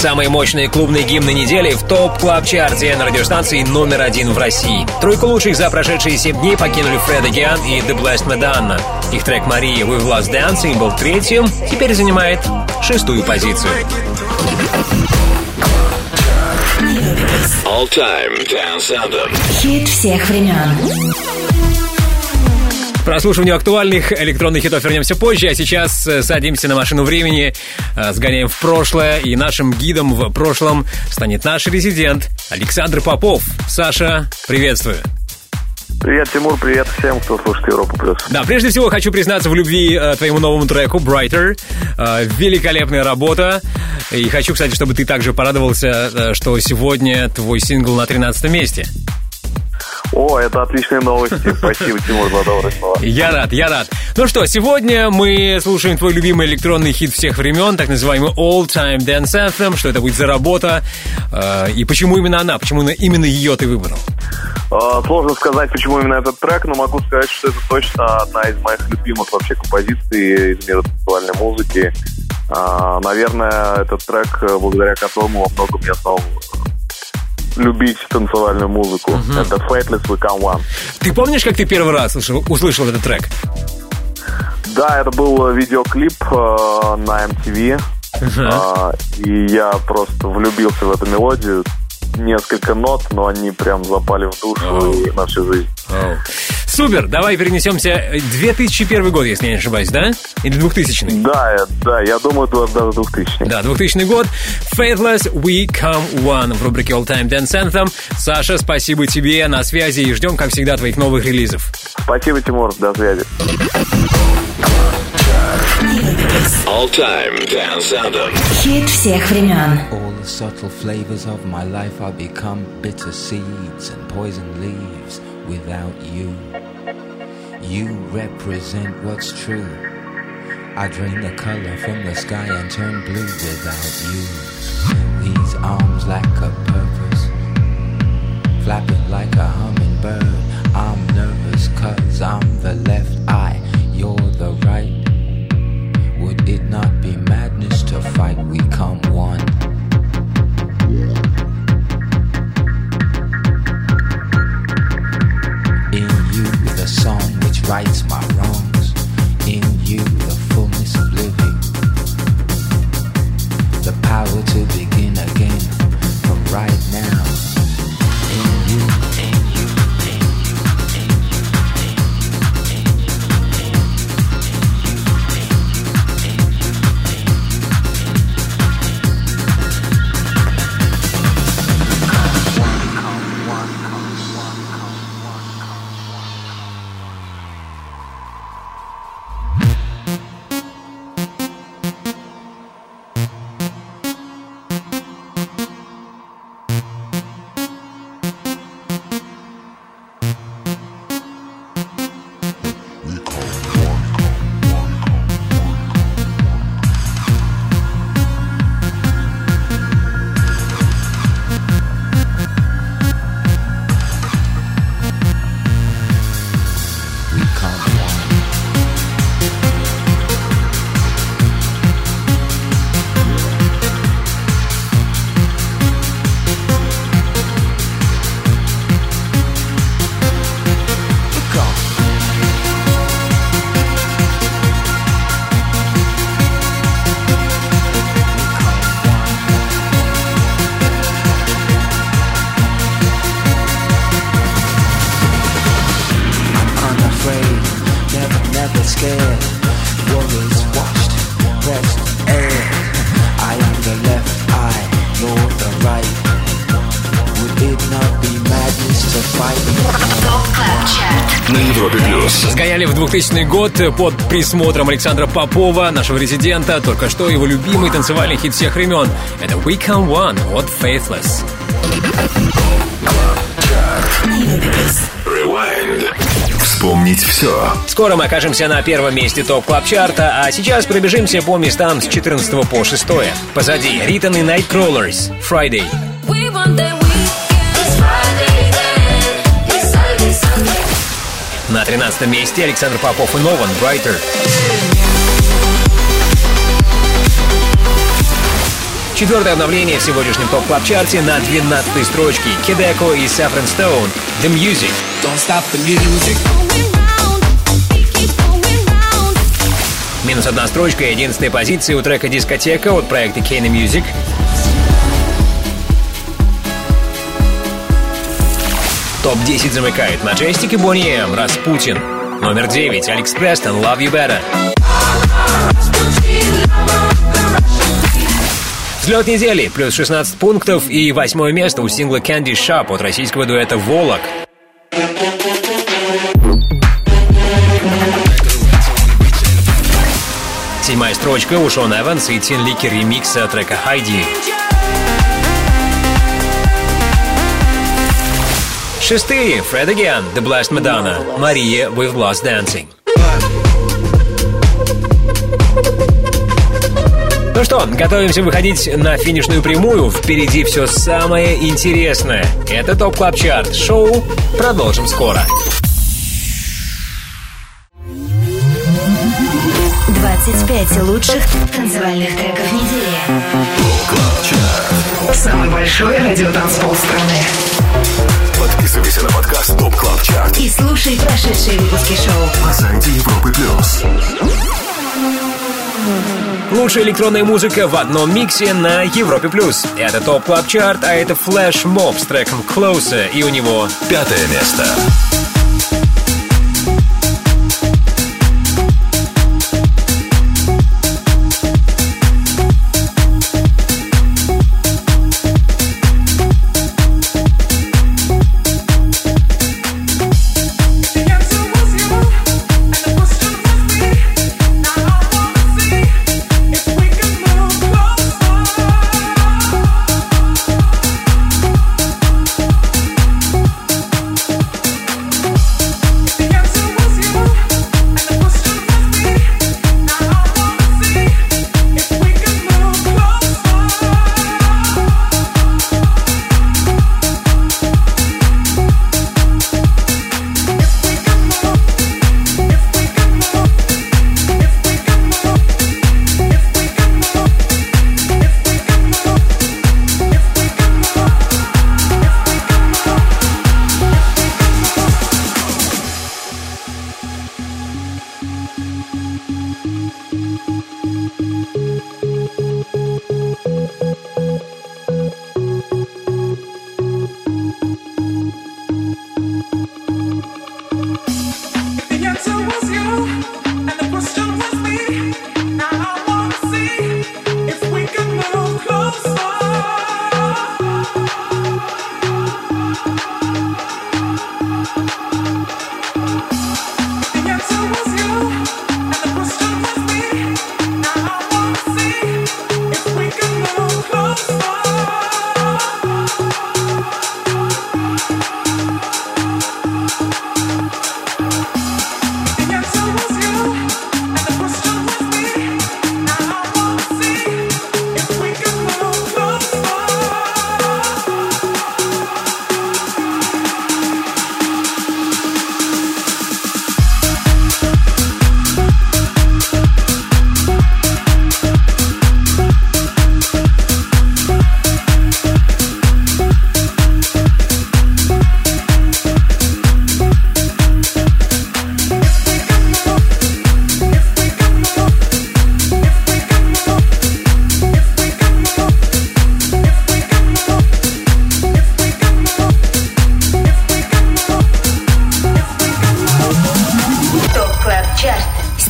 Самые мощные клубные гимны недели в топ клаб чарте на радиостанции номер один в России. Тройку лучших за прошедшие 7 дней покинули Фред Агиан и The Blessed Madonna. Их трек «Мария» We've Lost Dancing был третьим, теперь занимает шестую позицию. All Time Dance Anthem. Хит всех времен. К прослушиванию актуальных электронных хитов вернемся позже, а сейчас э, садимся на машину времени, э, сгоняем в прошлое, и нашим гидом в прошлом станет наш резидент Александр Попов. Саша, приветствую. Привет, Тимур, привет всем, кто слушает Европу Плюс. Да, прежде всего хочу признаться в любви э, твоему новому треку Brighter. Э, великолепная работа. И хочу, кстати, чтобы ты также порадовался, э, что сегодня твой сингл на 13 месте. О, это отличные новости. Спасибо, Тимур, за добрые слова. Я рад, я рад. Ну что, сегодня мы слушаем твой любимый электронный хит всех времен, так называемый All Time Dance Anthem. Что это будет за работа? Э, И почему именно она? Почему именно- ее ты выбрал? А, Сложно сказать, почему именно этот трек, но могу сказать, что это точно одна из моих любимых вообще композиций из мира танцевальной музыки. А, Наверное, этот трек, э, благодаря которому во многом я стал э, любить танцевальную музыку. Это Fateless Become One. Ты помнишь, как ты первый раз услышал, услышал этот трек? Да, это был э, видеоклип э, на MTV. А, и я просто влюбился в эту мелодию. Несколько нот, но они прям запали в душу и на всю жизнь. Супер, давай перенесемся. 2001 год, если я не ошибаюсь, да? Или 2000 Да, э, да, я думаю, даже даже 2000 Да, 2000 год. Faithless We Come One в рубрике All Time Dance Anthem. Саша, спасибо тебе, на связи и ждем, как всегда, твоих новых релизов. Спасибо, Тимур, до связи. All Time Dance Anthem. Хит всех времен. All the subtle flavors of my life are become bitter seeds and poison leaves without you. You represent what's true. I drain the color from the sky and turn blue without you. These arms lack a purpose, flapping like a hummingbird. I'm nervous cause I'm the left eye, you're the right. Would it not be madness to fight? We come one. In you, the song rights my wrongs. 2000 год под присмотром Александра Попова, нашего резидента. Только что его любимый танцевальный хит всех времен. Это We Come One от Faithless. Вспомнить все. Скоро мы окажемся на первом месте топ клаб чарта а сейчас пробежимся по местам с 14 по 6. Позади Ритон и Nightcrawlers. Friday. На 13 месте Александр Попов и Нован. Brighter. Четвертое обновление в сегодняшнем топ клаб чарте на 12 строчке. Кедеко и Saffron Stone. The Music. Don't stop the music. Минус одна строчка и 11 позиции у трека «Дискотека» от проекта Kane Music. Топ-10 замыкает Majestic и Bonnie M, Распутин. Номер 9, Алекс Престон, Love You Better. Взлет недели, плюс 16 пунктов и восьмое место у сингла Candy Shop от российского дуэта «Волок». Седьмая строчка у Шон Эванс и Тин Лики ремикса трека «Хайди». Шестые. Fred Again, The Blessed Madonna, Marea We've Lost Dancing. Ну что, готовимся выходить на финишную прямую. Впереди все самое интересное. Это Top Club Chart. Шоу продолжим скоро. 25 лучших танцевальных треков недели. Самый большой радиотанцпол страны. Подписывайся на подкаст Top Club Chart И слушай прошедшие выпуски шоу. на сайте Европы плюс. Лучшая электронная музыка в одном миксе на Европе+. плюс. Это Top Club Chart, а это Flash Mob с треком Closer, и у него Пятое место.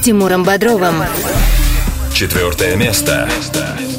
Тимуром Бодровым. Четвертое место. Клаб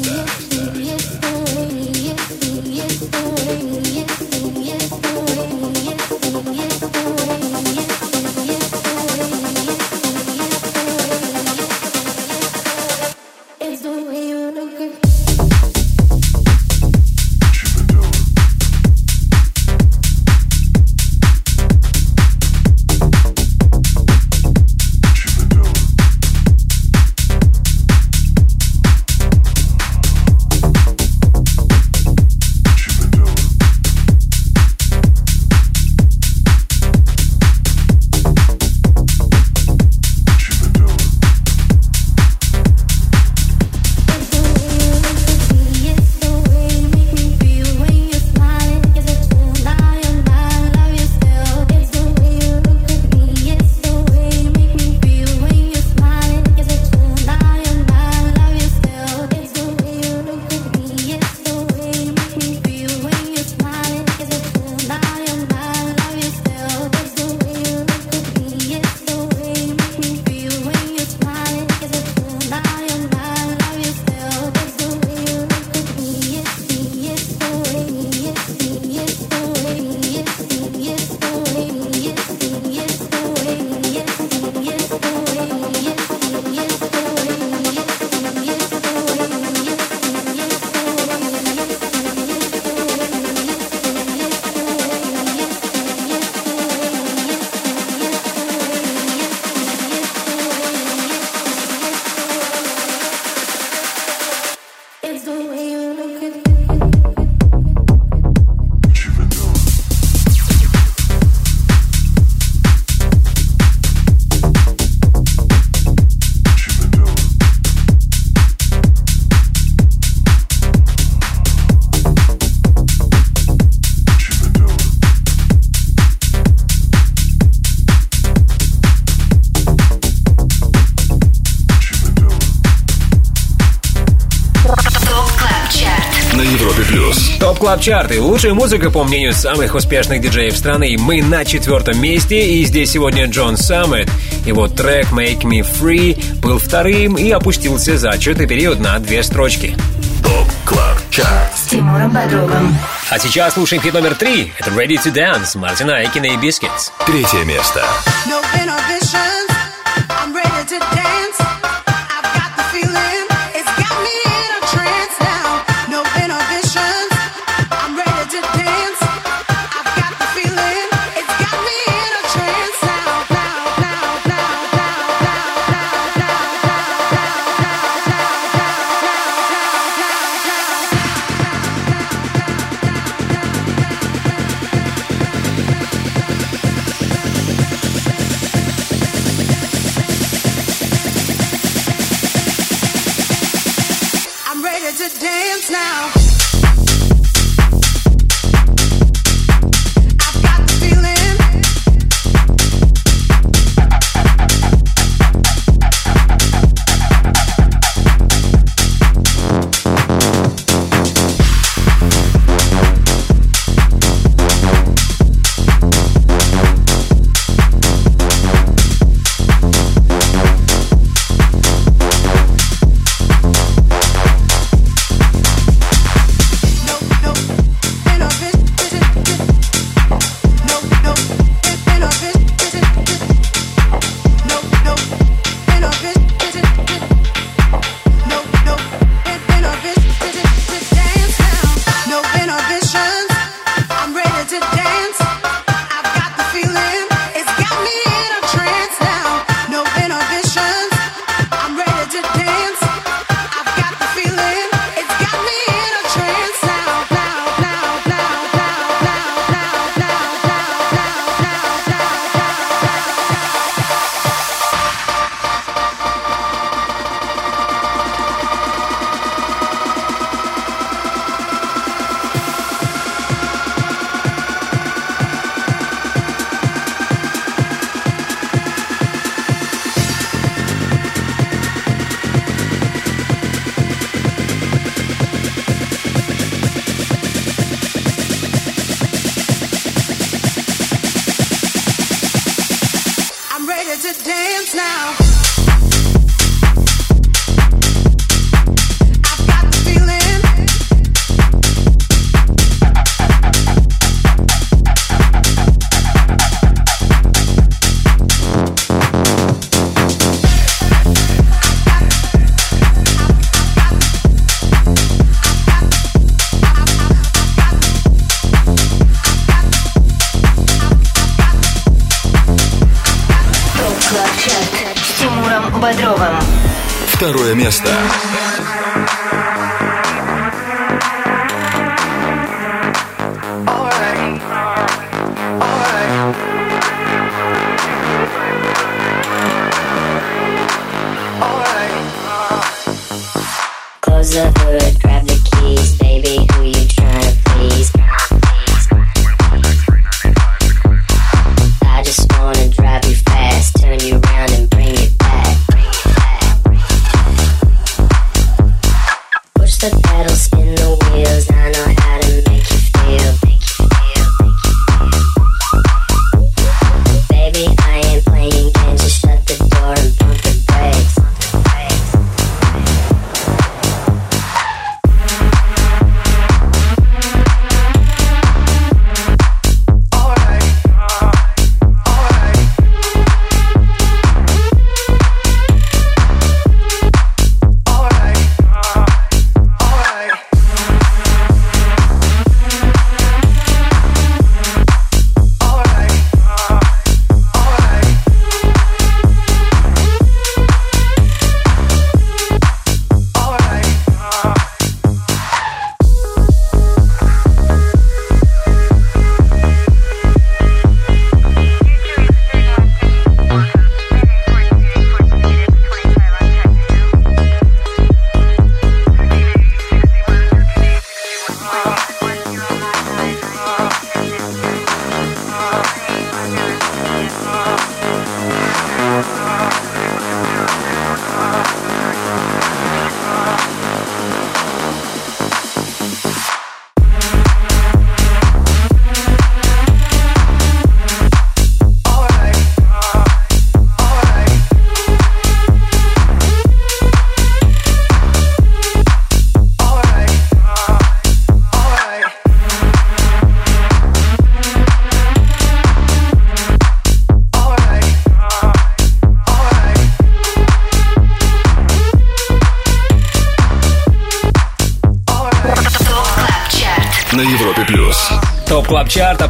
Club Chart ы. Лучшая музыка, по мнению самых успешных диджеев страны. Мы на четвертом месте, и здесь сегодня John Summit. Его трек «Make Me Feel» был вторым и опустился за отчетный период на две строчки. Top Club Chart. С Тимуром Бодровым. А сейчас слушаем хит номер три. Это «Ready to Dance» Мартина Икина и Biscits. Третье место. No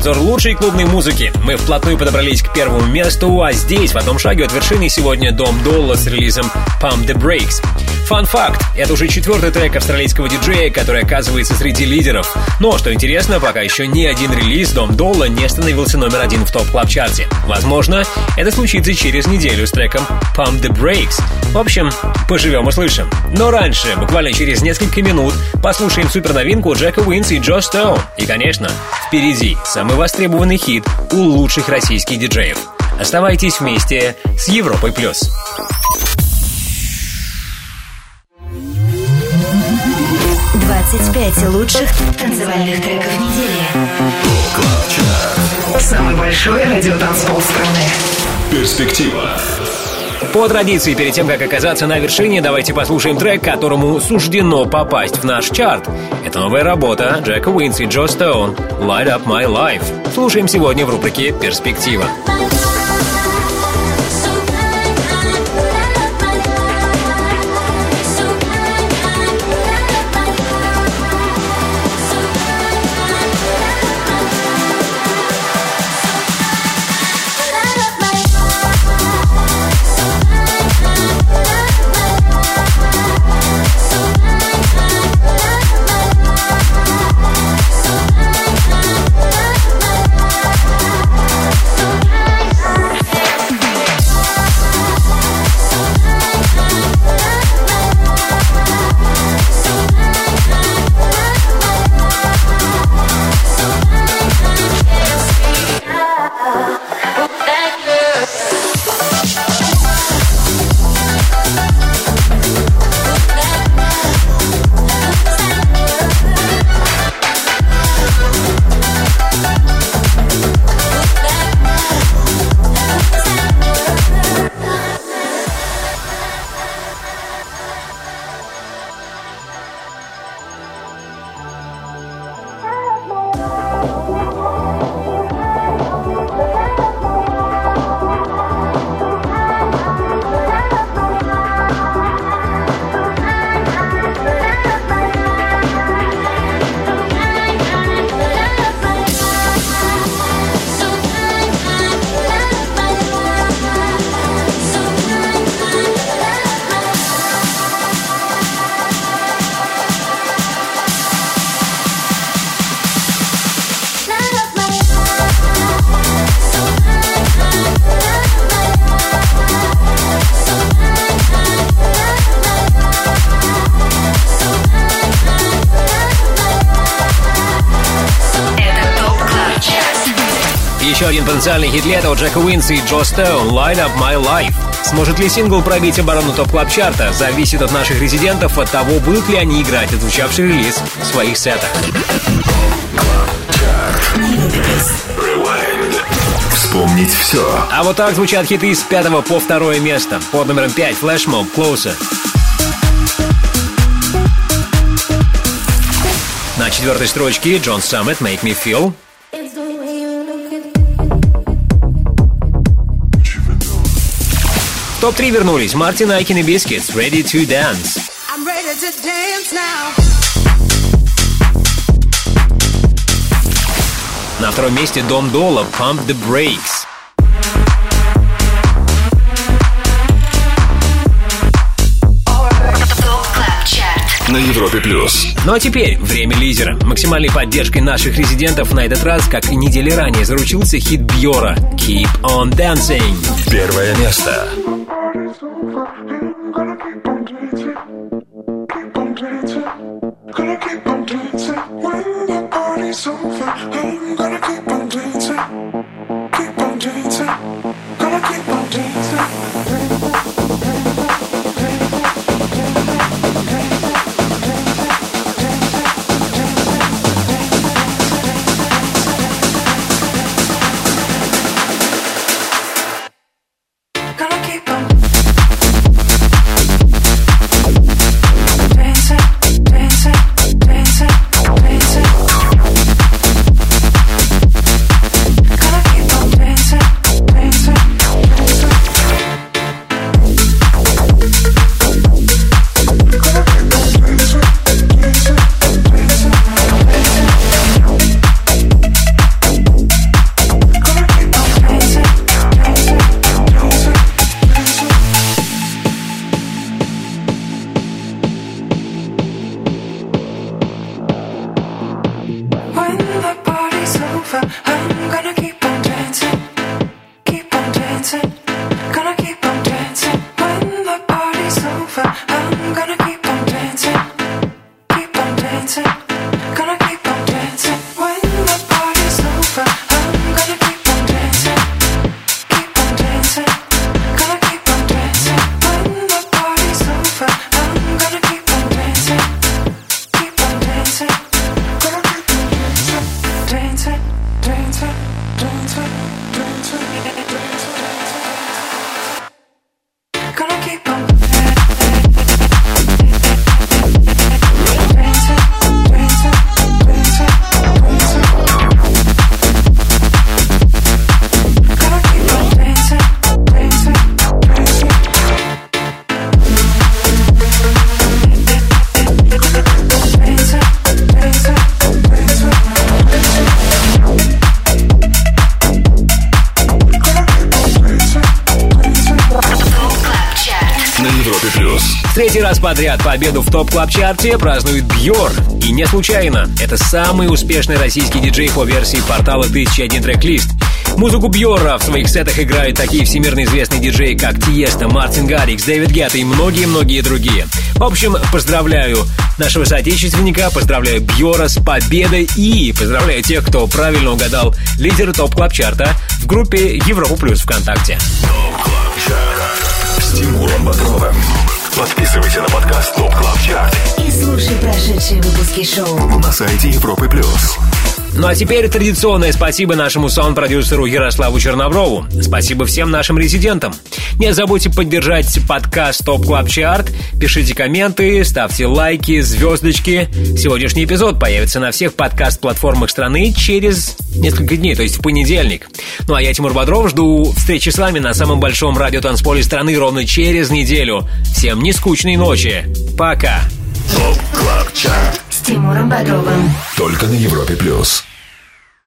обзор лучшей клубной музыки. Мы вплотную подобрались к первому месту, а здесь, в одном шаге от вершины, сегодня Дом Долла с релизом Pump the Brakes. Фан факт, это уже четвертый трек австралийского диджея, который оказывается среди лидеров. Но, что интересно, пока еще ни один релиз Дом Долла не становился номер один в топ клаб чарте Возможно, это случится через неделю с треком Pump the Brakes. В общем, поживем услышим. Но раньше, буквально через несколько минут, послушаем суперновинку Jack Wins и Joe Stone. И, конечно, впереди самый востребованный хит у лучших российских диджеев. Оставайтесь вместе с Европой+. плюс. 25 лучших танцевальных треков недели. Самый большой радиотанцпол страны. Перспектива. По традиции, перед тем, как оказаться на вершине, давайте послушаем трек, которому суждено попасть в наш чарт. Это новая работа Jack Wins и Joe Stone «Light Up My Life». Слушаем сегодня в рубрике «Перспектива». Еще Уинса и Джо Стоун «Light Up My Life». Сможет ли сингл пробить оборону Top Club Chart а, зависит от наших резидентов, от того, будут ли они играть отзвучавший релиз в своих сетах. Вспомнить все. А вот так звучат хиты с пятого по второе место. Под номером 5 Flashmob Closer. На четвертой строчке John Summit Make Me Feel. Топ-3 вернулись Martin Ikin и Biscits Ready to Dance. I'm ready to dance now. На втором месте Dom Dolla Pump the Brakes. На Европе плюс. Ну а теперь время лидера. Максимальной поддержкой наших резидентов на этот раз, как и недели ранее, заручился хит Бьора Keep on Dancing. Первое место. Подряд победу в топ клаб чарте празднует Бьор. И не случайно. Это самый успешный российский диджей по версии портала 1001 трек-лист. Музыку Бьора в своих сетах играют такие всемирно известные диджеи, как Тиеста, Мартин Гаррикс, Дэвид Гетта и многие-многие другие. В общем, поздравляю нашего соотечественника, поздравляю Бьора с победой и поздравляю тех, кто правильно угадал лидера топ клаб чарта в группе Европа Плюс ВКонтакте. С Бодровым. Подписывайся на подкаст Top Club Chart И слушай прошедшие выпуски шоу. на сайте Европы плюс. Ну а теперь традиционное спасибо нашему саунд-продюсеру Ярославу Черноброву. Спасибо всем нашим резидентам. Не забудьте поддержать подкаст Top Club Chart. Пишите комменты, ставьте лайки, звездочки. Сегодняшний эпизод появится на всех подкаст-платформах страны через несколько дней, то есть в понедельник. Ну а я, Тимур Бодров, жду встречи с вами на самом большом радиотанцполе страны ровно через неделю. Всем нескучной ночи. Пока. С Тимуром Бодровым. Только на Европе плюс.